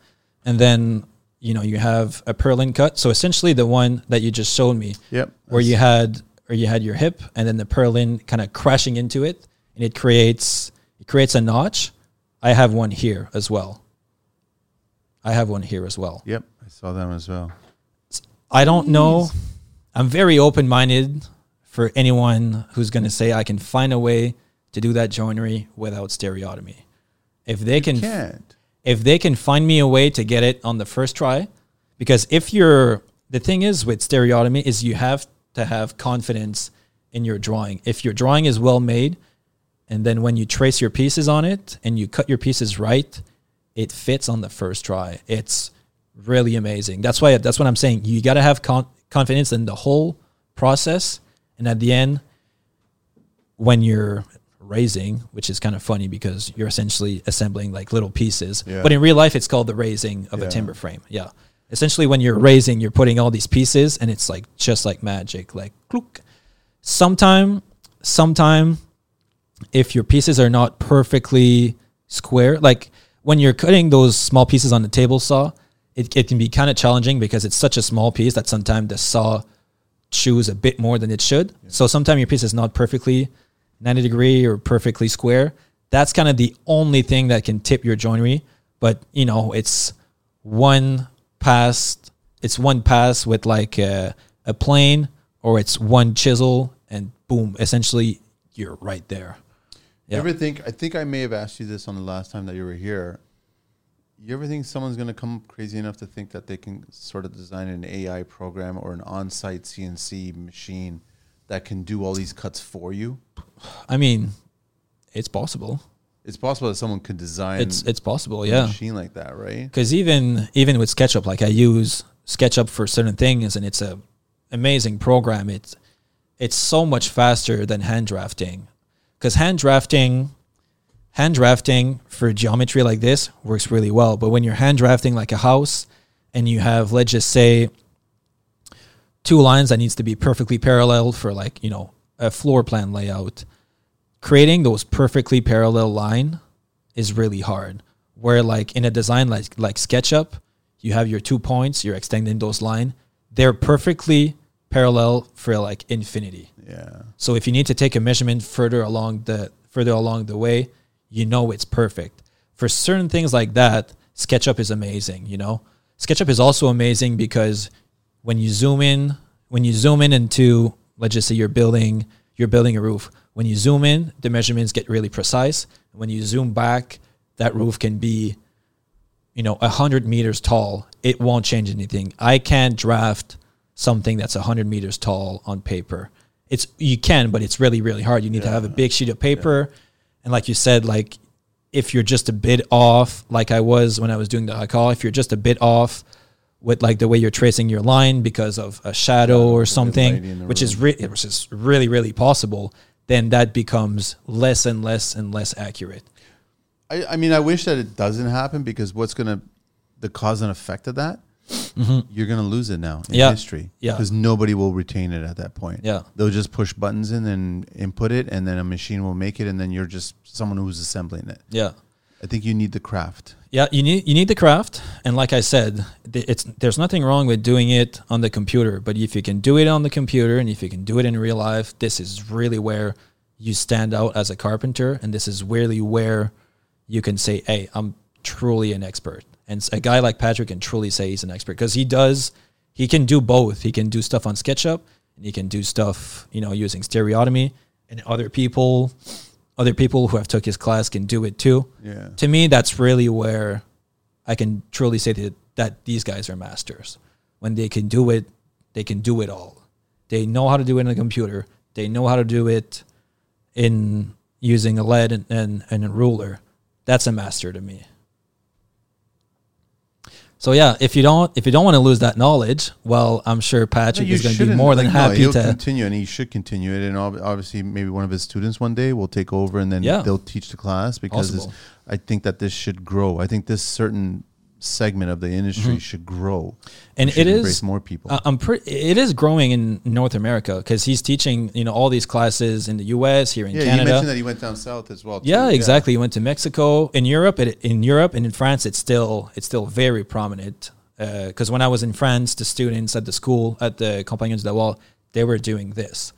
And then, you know, you have a purlin cut. So essentially the one that you just showed me Yep. where you had or you had your hip and then the purlin kind of crashing into it and it creates it creates a notch. I have one here as well. I have one here as well. Yep. I saw them as well. I don't know. I'm very open minded for anyone who's going to say I can find a way to do that joinery without stereotomy. If they can Can't. if they can find me a way to get it on the first try because if you're the thing is with stereotomy is you have to have confidence in your drawing if your drawing is well made and then when you trace your pieces on it and you cut your pieces right it fits on the first try it's really amazing that's why that's what i'm saying you got to have con- confidence in the whole process and at the end when you're raising, which is kind of funny because you're essentially assembling like little pieces. Yeah. But in real life, it's called the raising of Yeah. a timber frame. Yeah. Essentially, when you're raising, you're putting all these pieces, and it's like just like magic, like clook. Sometime, sometime, if your pieces are not perfectly square, like when you're cutting those small pieces on the table saw, it, it can be kind of challenging because it's such a small piece that sometimes the saw chews a bit more than it should. So sometimes your piece is not perfectly 90 degree or perfectly square. That's kind of the only thing that can tip your joinery. But you know, it's one pass. It's one pass with like a, a plane, or it's one chisel, and boom, essentially you're right there. You ever think? I think I may have asked you this on the last time that you were here. You ever think someone's going to come crazy enough to think that they can sort of design an AI program or an on-site CNC machine that can do all these cuts for you? I mean, it's possible. It's possible that someone could design It's it's possible, a yeah. machine like that, right? Because even even with SketchUp, like I use SketchUp for certain things, and it's a amazing program. It's it's so much faster than hand drafting. Because hand drafting, hand drafting for geometry like this works really well. But when you're hand drafting like a house, and you have let's just say two lines that needs to be perfectly parallel for like you know a floor plan layout, creating those perfectly parallel line is really hard. Where like in a design like like SketchUp, you have your two points, you're extending those line. They're perfectly parallel for like infinity. Yeah. So if you need to take a measurement further along the further along the way, you know it's perfect. For certain things like that, SketchUp is amazing, you know. SketchUp is also amazing because when you zoom in, when you zoom in into let's just say you're building you're building a roof. When you zoom in, the measurements get really precise. When you zoom back, that roof can be you know, a hundred meters tall, it won't change anything. I can't draft something that's a hundred meters tall on paper. It's you can, but it's really, really hard. You need to have a big sheet of paper, and like you said, like if you're just a bit off, like I was when I was doing the raccord, if you're just a bit off with like the way you're tracing your line because of a shadow or something, which is re- which is really, really possible, then that becomes less and less and less accurate. I, I mean, I wish that it doesn't happen because what's gonna the cause and effect of that? You're gonna lose it now in Mm-hmm. Yeah. history. Yeah. because nobody will retain it at that point. Yeah. they'll just push buttons in and input it, and then a machine will make it, and then you're just someone who's assembling it. Yeah. I think you need the craft. Yeah, you need you need the craft, and like I said, it's there's nothing wrong with doing it on the computer. But if you can do it on the computer, and if you can do it in real life, this is really where you stand out as a carpenter, and this is really where you can say, "Hey, I'm truly an expert." And a guy like Patrick can truly say he's an expert because he does. He can do both. He can do stuff on SketchUp, and he can do stuff, you know, using stereotomy. And other people, other people who have took his class can do it too Yeah, to me that's really where i can truly say that, that these guys are masters when they can do it they can do it all they know how to do it in a computer they know how to do it in using a lead and, and, and a ruler that's a master to me so yeah if you don't if you don't want to lose that knowledge well i'm sure patrick No, is going to be more than Like, no, happy he'll to continue, and he should continue it. And obviously, maybe one of his students one day will take over, and then Yeah. they'll teach the class because. I think that this should grow. I think this certain segment of the industry should grow, Mm-hmm. And should it is- more people. Uh, I'm pretty. It is growing in North America because he's teaching, you know, all these classes in the U.S. here in yeah, you mentioned that he went down south as well. too. Yeah, exactly. He went to Mexico. In Europe, it, in Europe and in France, it's still it's still very prominent. Because when I was in France, the students at the school at the Compagnons du Devoir, they were doing this.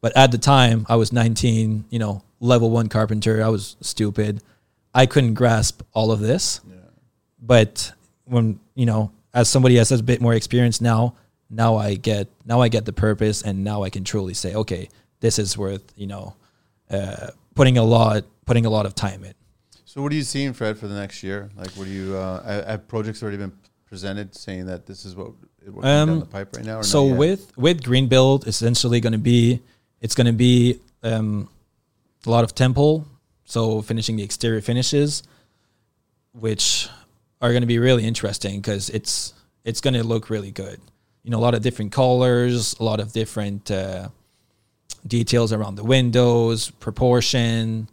But at the time, I was 19. You know, level one carpenter. I was stupid. I couldn't grasp all of this. But when you know, as somebody that has a bit more experience now, now I get now I get the purpose, and now I can truly say, okay, this is worth you know uh, putting a lot putting a lot of time in. So, what are you seeing, Fred, for the next year? Like, what do you uh, have- projects already been presented saying that this is what what Um, down the pipe right now? Or so with with green build essentially going to be it's going to be um, a lot of temple so finishing the exterior finishes which are going to be really interesting because it's it's going to look really good. You know a lot of different colors a lot of different uh, details around the windows proportion.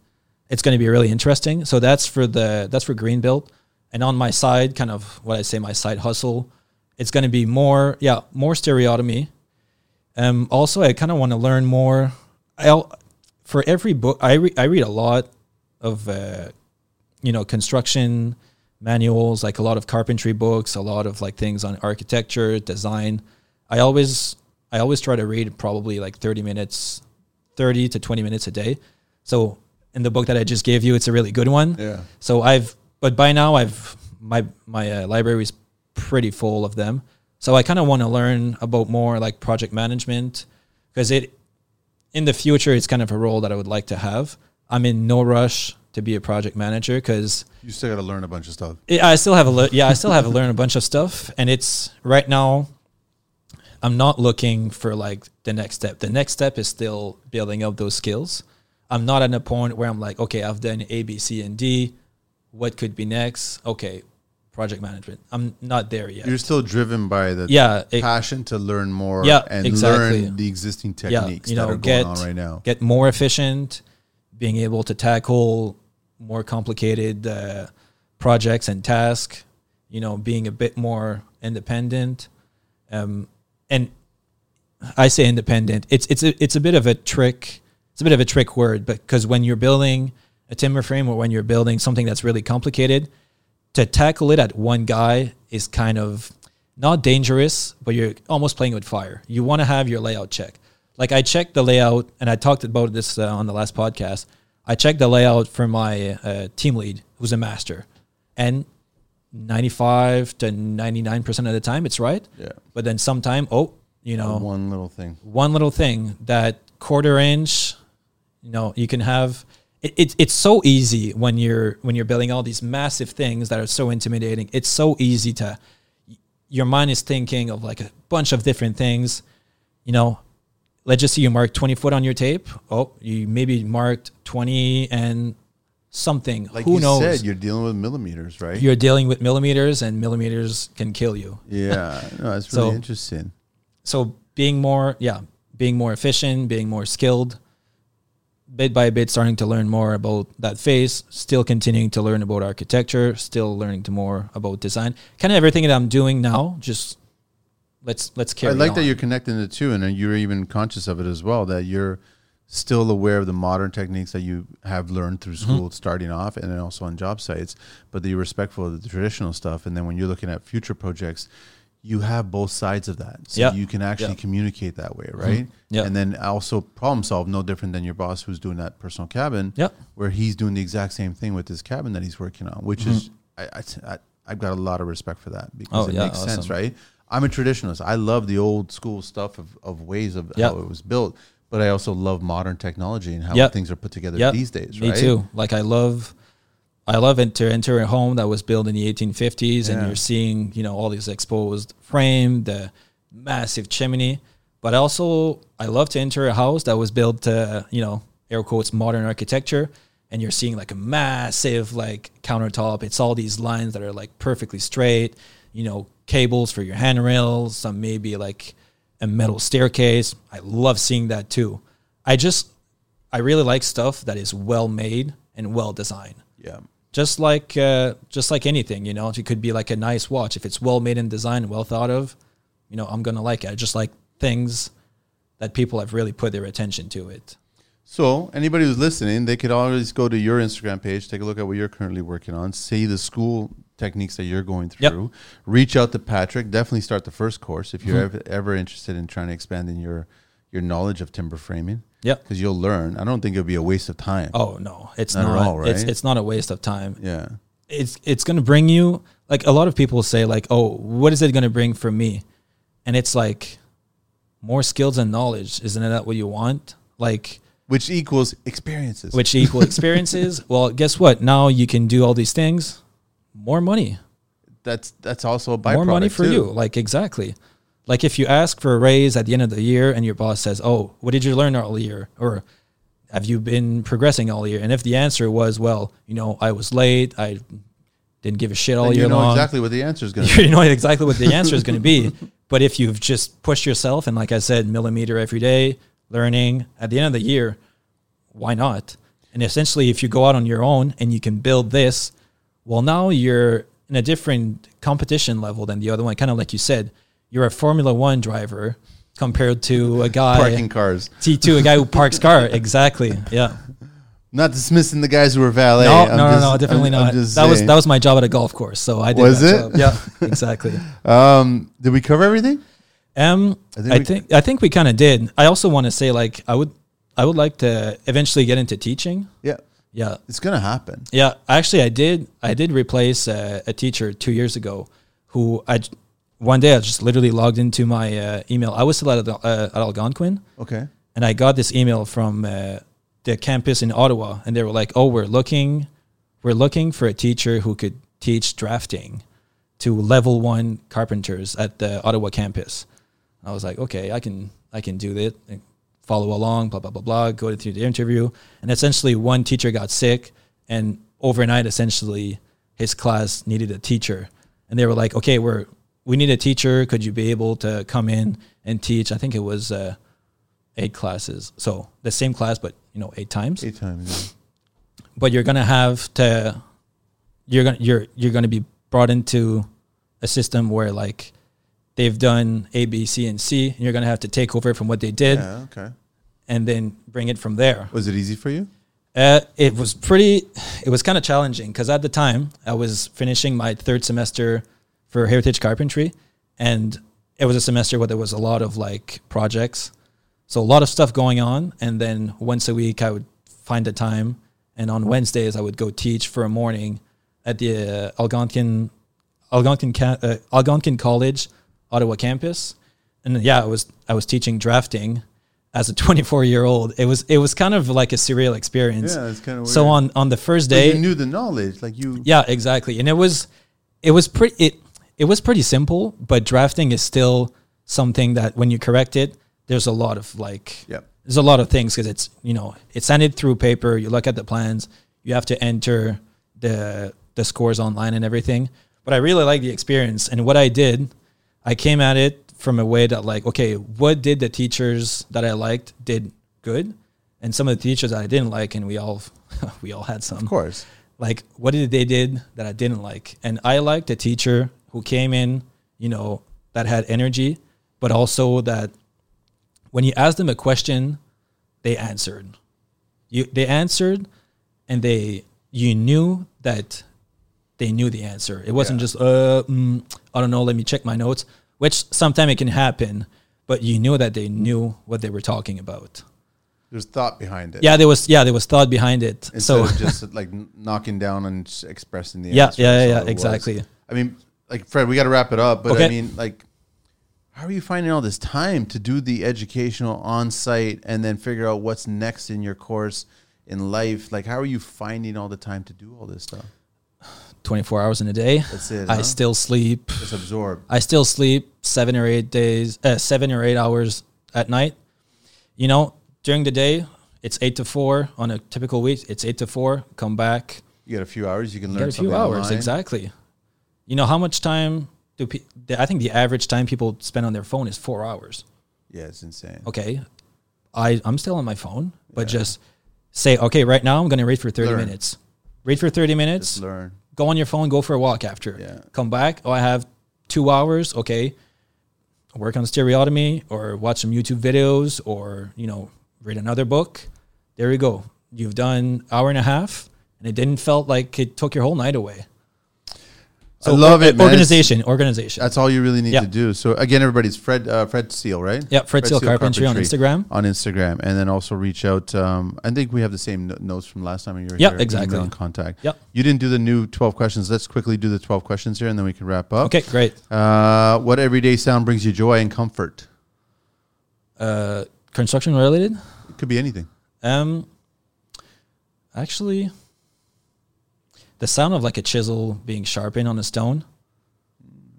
It's going to be really interesting. So that's for the that's for green build and on my side kind of what i say my side hustle it's going to be more yeah more stereotomy. Um also i kind of want to learn more. I'll for every book i re- i read a lot of uh you know construction manuals like a lot of carpentry books a lot of like things on architecture design i always i always try to read probably like 30 minutes 30 to 20 minutes a day so in the book that i just gave you it's a really good one yeah, so I've, but by now I've my my uh, library is pretty full of them. So I kind of want to learn about more like project management because it in the future it's kind of a role that I would like to have. I'm in no rush to be a project manager because You still got to learn a bunch of stuff. Yeah, I still have a le- yeah I still have to learn a bunch of stuff, and it's right now. I'm not looking for like the next step. The next step is still building up those skills. I'm not at a point where I'm like, okay, I've done A, B, C, and D. What could be next? Okay, project management. I'm not there yet. You're still driven by the yeah, it- passion to learn more Yeah, and exactly. learn the existing Yeah, techniques you that are get- going on right now. get more efficient, being able to tackle more complicated uh, projects and tasks, you know, being a bit more independent. Um, and I say independent. It's it's a it's a bit of a trick. It's a bit of a trick word, because when you're building a timber frame or when you're building something that's really complicated, to tackle it at one guy is kind of not dangerous, but you're almost playing with fire. You want to have your layout check. Like I checked the layout, and I talked about this uh, on the last podcast. I checked the layout for my uh, team lead, who's a master, and 95 to 99 percent of the time it's right. Yeah. But then sometime, oh, you know, One little thing. one little thing that quarter inch you know you can have it, it, it's so easy when you're when you're building all these massive things that are so intimidating it's so easy to your mind is thinking of like a bunch of different things you know let's just say you mark 20 foot on your tape. Oh you maybe marked 20 and something. Like who you knows? said, you're dealing with millimeters, right? you're dealing with millimeters and millimeters can kill you. Yeah, <laughs> no, that's really So- interesting. so being more yeah being more efficient being more skilled bit by bit starting to learn more about that phase still continuing to learn about architecture still learning to more about design. Kind of everything that i'm doing now just let's let's carry I like on. that you're connecting the two, and you're even conscious of it as well. That you're still aware of the modern techniques that you have learned through Mm-hmm. school, starting off, and then also on job sites. But that you're respectful of the traditional stuff, and then when you're looking at future projects, you have both sides of that, so Yeah. you can actually. Mm-hmm. communicate that way, right? Yeah. And then also problem solve, no different than your boss who's doing that personal cabin. Yep. Where he's doing the exact same thing with his cabin that he's working on, which is I, I, I I've got a lot of respect for that because Mm-hmm. Oh, it yeah, makes sense, right? I'm a traditionalist. I love the old school stuff of, of ways of Yeah. how it was built, but I also love modern technology and how Yeah. things are put together Yeah, these days, me right? too like i love i love to enter a home that was built in the 1850s and you're seeing you know all these exposed frame the massive chimney but also i love to enter a house that was built to you know air quotes modern architecture and you're seeing like a massive like countertop it's all these lines that are like perfectly straight you know cables for your handrails some maybe like a metal staircase i love seeing that too i just I really like stuff that is well made and well designed. Yeah. Just like uh, just like anything, you know, it could be like a nice watch. If it's well made and designed well thought of, you know, I'm gonna like it. I just like things that people have really put their attention to it. So anybody who's listening, they could always go to your Instagram page, take a look at what you're currently working on, see the school techniques that you're going Yep. through. Reach out to Patrick. Definitely start the first course if you're Mm-hmm. ever, ever interested in trying to expand in your your knowledge of timber framing. Yeah, Because you'll learn. I don't think it'll be a waste of time. Oh no, it's Not not. at all, It's it's not a waste of time. Yeah. It's it's gonna bring you like a lot of people say like, oh, what is it gonna bring for me? And it's like more skills and knowledge. Isn't that what you want? Like Which equals experiences. which equal <laughs> experiences. well, guess what? Now you can do all these things. More money. that's that's also a byproduct. More money for too. you. Like exactly. Like if you ask for a raise at the end of the year and your boss says, "Oh, what did you learn all year?" or "Have you been progressing all year?" and if the answer was, "Well, you know, I was late. I didn't give a shit all Then year you know long." exactly what the answer is going <laughs> to be. you know exactly what the answer is going to be. <laughs> But if you've just pushed yourself and, like I said, millimeter every day, learning at the end of the year, why not? And essentially, if you go out on your own and you can build this, well, now you're in a different competition level than the other one. Kind of like you said, you're a Formula One driver compared to a <laughs> guy Parking cars. <laughs> T2, a guy who parks car. Exactly. Yeah. Not dismissing the guys who were valet. No, I'm no, no, just- no, definitely I'm- I'm not. just that was that was my job at a golf course, so I did. Was that it? job. Yeah, <laughs> exactly. Um, did we cover everything? Um, I I think think we- I think we kind of did. I also want to say like I would I would like to eventually get into teaching. Yeah, Yeah, it's gonna happen. yeah. Actually, I did. I did replace uh, a teacher two years ago, who I one day I just literally logged into my uh, email. I was still at uh, at Algonquin, Okay. and I got this email from uh, the campus in Ottawa, and they were like, "Oh, we're looking, we're looking for a teacher who could teach drafting to level one carpenters at the Ottawa campus." I was like, "Okay, I can, I can do that." Follow along, blah blah blah blah. Go through the interview, and essentially, one teacher got sick, and overnight, essentially, his class needed a teacher, and they were like, "Okay, we're we need a teacher. Could you be able to come in and teach?" I think it was. Uh, eight classes. So the same class, but you know, eight times. Eight times. Yeah. But you're gonna have to, you're gonna you're you're gonna be brought into a system where like they've done A, B, C, and C, and you're gonna have to take over from what they did Yeah. yeah. Okay. and then bring it from there. Was it easy for you? Uh, it was pretty. It was kind of challenging because at the time I was finishing my third semester for Heritage Carpentry, and it was a semester where there was a lot of like projects, so a lot of stuff going on. And then once a week I would find a time, and on Wednesdays I would go teach for a morning at the uh, Algonquin Algonquin uh, Algonquin College, Ottawa campus, and yeah, I was I was teaching drafting as a <laughs> 24 year old. It was it was kind of like a surreal experience. Yeah, it's kind of weird. So on on the first But day, you knew the knowledge, like you. yeah, exactly, and it was it was pretty it it was pretty simple, but drafting is still something that when you correct it, there's a lot of like Yep. there's a lot of things because it's you know it's sent through paper. You look at the plans, you have to enter the the scores online and everything. But I really like the experience, and what I did, I came at it from a way that like, okay, what did the teachers that I liked did good, and some of the teachers that I didn't like, and we all <laughs> we all had some Of course. like what did they did that I didn't like. And I liked a teacher who came in, you know, that had energy, but also that when you asked them a question, they answered. You they answered and they you knew that they knew the answer. It wasn't Yeah. just uh mm, I don't know, let me check my notes, which sometimes it can happen, but you knew that they knew what they were talking about. There's thought behind it. Yeah, there was yeah, there was thought behind it. Instead so of just <laughs> like knocking down and expressing the Yeah, answer. yeah, yeah, all it was. exactly. I mean, like Fred, we got to wrap it up. But I mean, like, how are you finding all this time to do the educational on site and then figure out what's next in your course in life? Like, how are you finding all the time to do all this stuff? 24 hours in a day. That's it. I huh? still sleep. just absorb. I still sleep seven or eight days, uh, seven or eight hours at night. You know, during the day, it's eight to four. On a typical week, it's eight to four. Come back, You got a few hours. You can learn get a few hours. online. Exactly. You know how much time do pe- I think the average time people spend on their phone is four hours. Yeah, it's insane. Okay, I I'm still on my phone, but just say okay. Right now, I'm going to read for thirty Learn. minutes. Read for thirty minutes. Just learn. Go on your phone, go for a walk after. Yeah. Come back. Oh, I have two hours. Okay. Work on stereotomy or watch some YouTube videos or, you know, read another book. There you go. You've done hour and a half and it didn't felt like it took your whole night away. I love it, man. Organization, organization. That's all you really need Yeah. to do. So again, everybody's Fred uh, Fred Seal, right? Yeah, Fred Seal Carpentry on Instagram. On Instagram, and then also reach out. Um, I think we have the same notes from last time you were Yeah, here. exactly. email and contact. Yep. You didn't do the new twelve questions. Let's quickly do the twelve questions here, and then we can wrap up. okay, great. Uh, what everyday sound brings you joy and comfort? Uh, construction related? It could be anything. Um, actually, the sound of like a chisel being sharpened on a stone.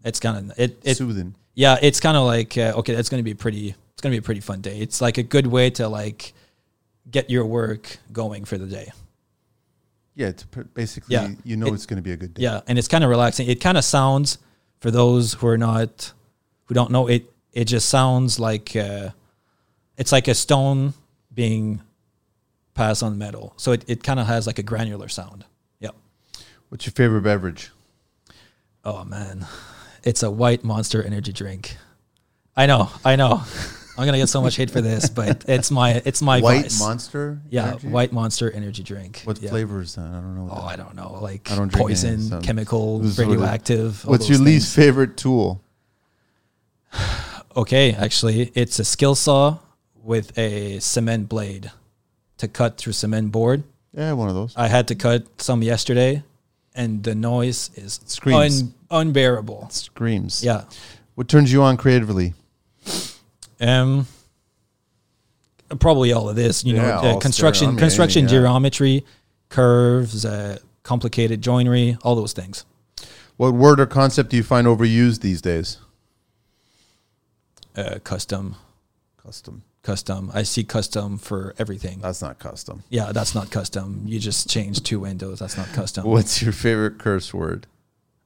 It's kind of it. it Soothing. yeah, it's kind of like uh, okay, that's going to be pretty. It's going to be a pretty fun day. It's like a good way to like get your work going for the day. Yeah, it's pr- basically Yeah. you know It- it's going to be a good day. Yeah, and it's kind of relaxing. It kind of sounds for those who are not who don't know it. It just sounds like uh, it's like a stone being passed on metal. So it, it kind of has like a granular sound. What's your favorite beverage? Oh man, it's a white Monster energy drink. I know, I know. I'm gonna get so much hate for this, <laughs> but it's my it's my White vice. Monster. Yeah, Energy? white Monster energy drink. What Yeah. flavor is that? I don't know. Oh, I don't know. Like I don't poison, any, so- chemical, This is what radioactive. What's your those least favorite tool? <sighs> Okay, actually, it's a skill saw with a cement blade to cut through cement board. Yeah, one of those. I had to cut some yesterday, and the noise is Screams. un- unbearable. Screams. Yeah. What turns you on creatively? Um, probably all of this. You Yeah, know, all uh, construction, construction yeah. geometry, curves, uh, complicated joinery, all those things. What word or concept do you find overused these days? Uh, custom, Custom. Custom. I see custom for everything. That's not custom. Yeah, that's not custom. You just change two windows. That's not custom. <laughs> What's your favorite curse word?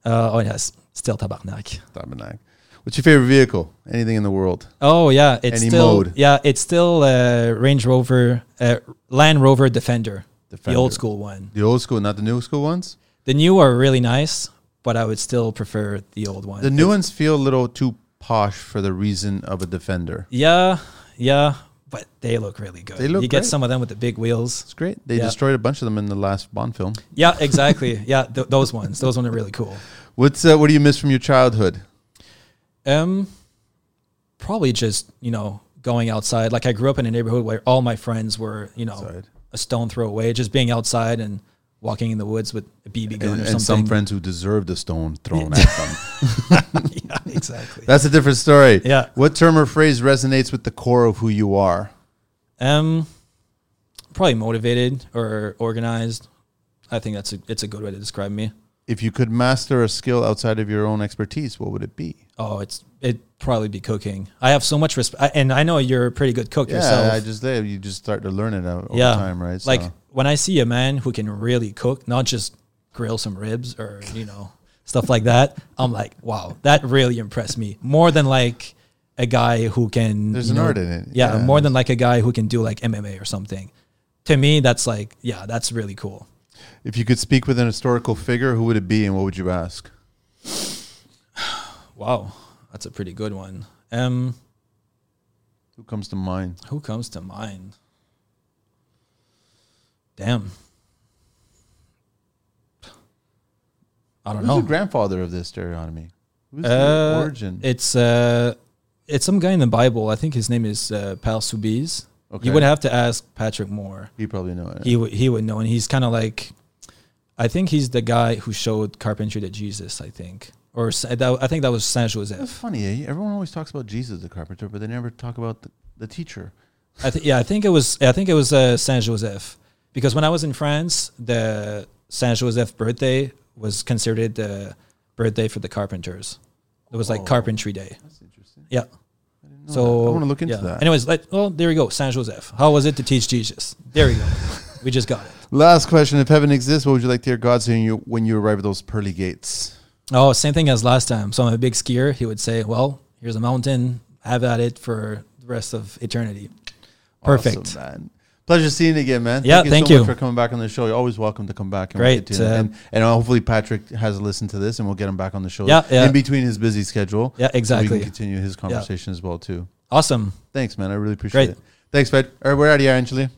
Uh, oh yes, still tabarnak. Tabernacle. What's your favorite vehicle? Anything in the world? Oh yeah, it's Any still mode. yeah, it's still uh, Range Rover, uh, Land Rover Defender, the old school one. The old school, not the new school ones. The new are really nice, but I would still prefer the old one. The new ones feel a little too posh for the reason of a defender. Yeah, yeah, but they look really good. They look You get great. some of them with the big wheels. It's great. They Yeah. destroyed a bunch of them in the last Bond film. Yeah, exactly. <laughs> yeah, th- those ones. Those ones are really cool. What's uh, what do you miss from your childhood? Um, probably just you know going outside. Like I grew up in a neighborhood where all my friends were you know Outside. a stone throw away. Just being outside and walking in the woods with a BB gun And, or and some friends who deserved a stone thrown at them. <laughs> <laughs> yeah, exactly. That's a different story. Yeah. What term or phrase resonates with the core of who you are? Um, probably motivated or organized. I think that's a it's a good way to describe me. If you could master a skill outside of your own expertise, what would it be? Oh, it's it probably be cooking. I have so much respect, and I know you're a pretty good cook Yeah, yourself. I just you just start to learn it over yeah, time, right? Like when I see a man who can really cook, not just grill some ribs or you know stuff like that, I'm like, wow, that really impressed me more than like a guy who can. There's an know- art in it. Yeah, Yeah. more than like a guy who can do like MMA or something. To me, that's like, yeah, that's really cool. if you could speak with an historical figure, who would it be, and what would you ask? <sighs> Wow, that's a pretty good one. Um, Who comes to mind? who comes to mind? Damn. I don't Who's know. the grandfather of this stereotomy? Who's the Uh, origin? It's uh, it's some guy in the Bible. I think his name is uh, Père Soubise. Okay. You would have to ask Patrick Moore. you probably know it. He would he would know, and he's kind of like, I think he's the guy who showed carpentry to Jesus. I think, or that, I think that was Saint That's Joseph. funny. Eh? Everyone always talks about Jesus the carpenter, but they never talk about the, the teacher. I think yeah, I think it was I think it was uh, Saint Joseph because when I was in France, the Saint Joseph birthday was considered the birthday for the carpenters. It was like Oh. carpentry day. That's interesting. Yeah. I didn't know So. I want to look into yeah. that. Anyways, like, well, there we go. Saint Joseph. How was it to teach Jesus? There we go. we just got it. <laughs> Last question: If heaven exists, what would you like to hear God say when you when you arrive at those pearly gates? Oh, same thing as last time. So I'm a big skier. He would say, "Well, here's a mountain. Have at it for the rest of eternity." Perfect. Awesome, man. Pleasure seeing you again, man. Yeah, thank you thank so you. much for coming back on the show. You're always welcome to come back. And Great, uh, and, and hopefully Patrick has listened to this, and we'll get him back on the show. Yeah, yeah. In between his busy schedule. Yeah, So we can continue his conversation as well too. Awesome. Thanks, man. I really appreciate Great. it. Thanks, Fred. All right, we're out of here, Angeli.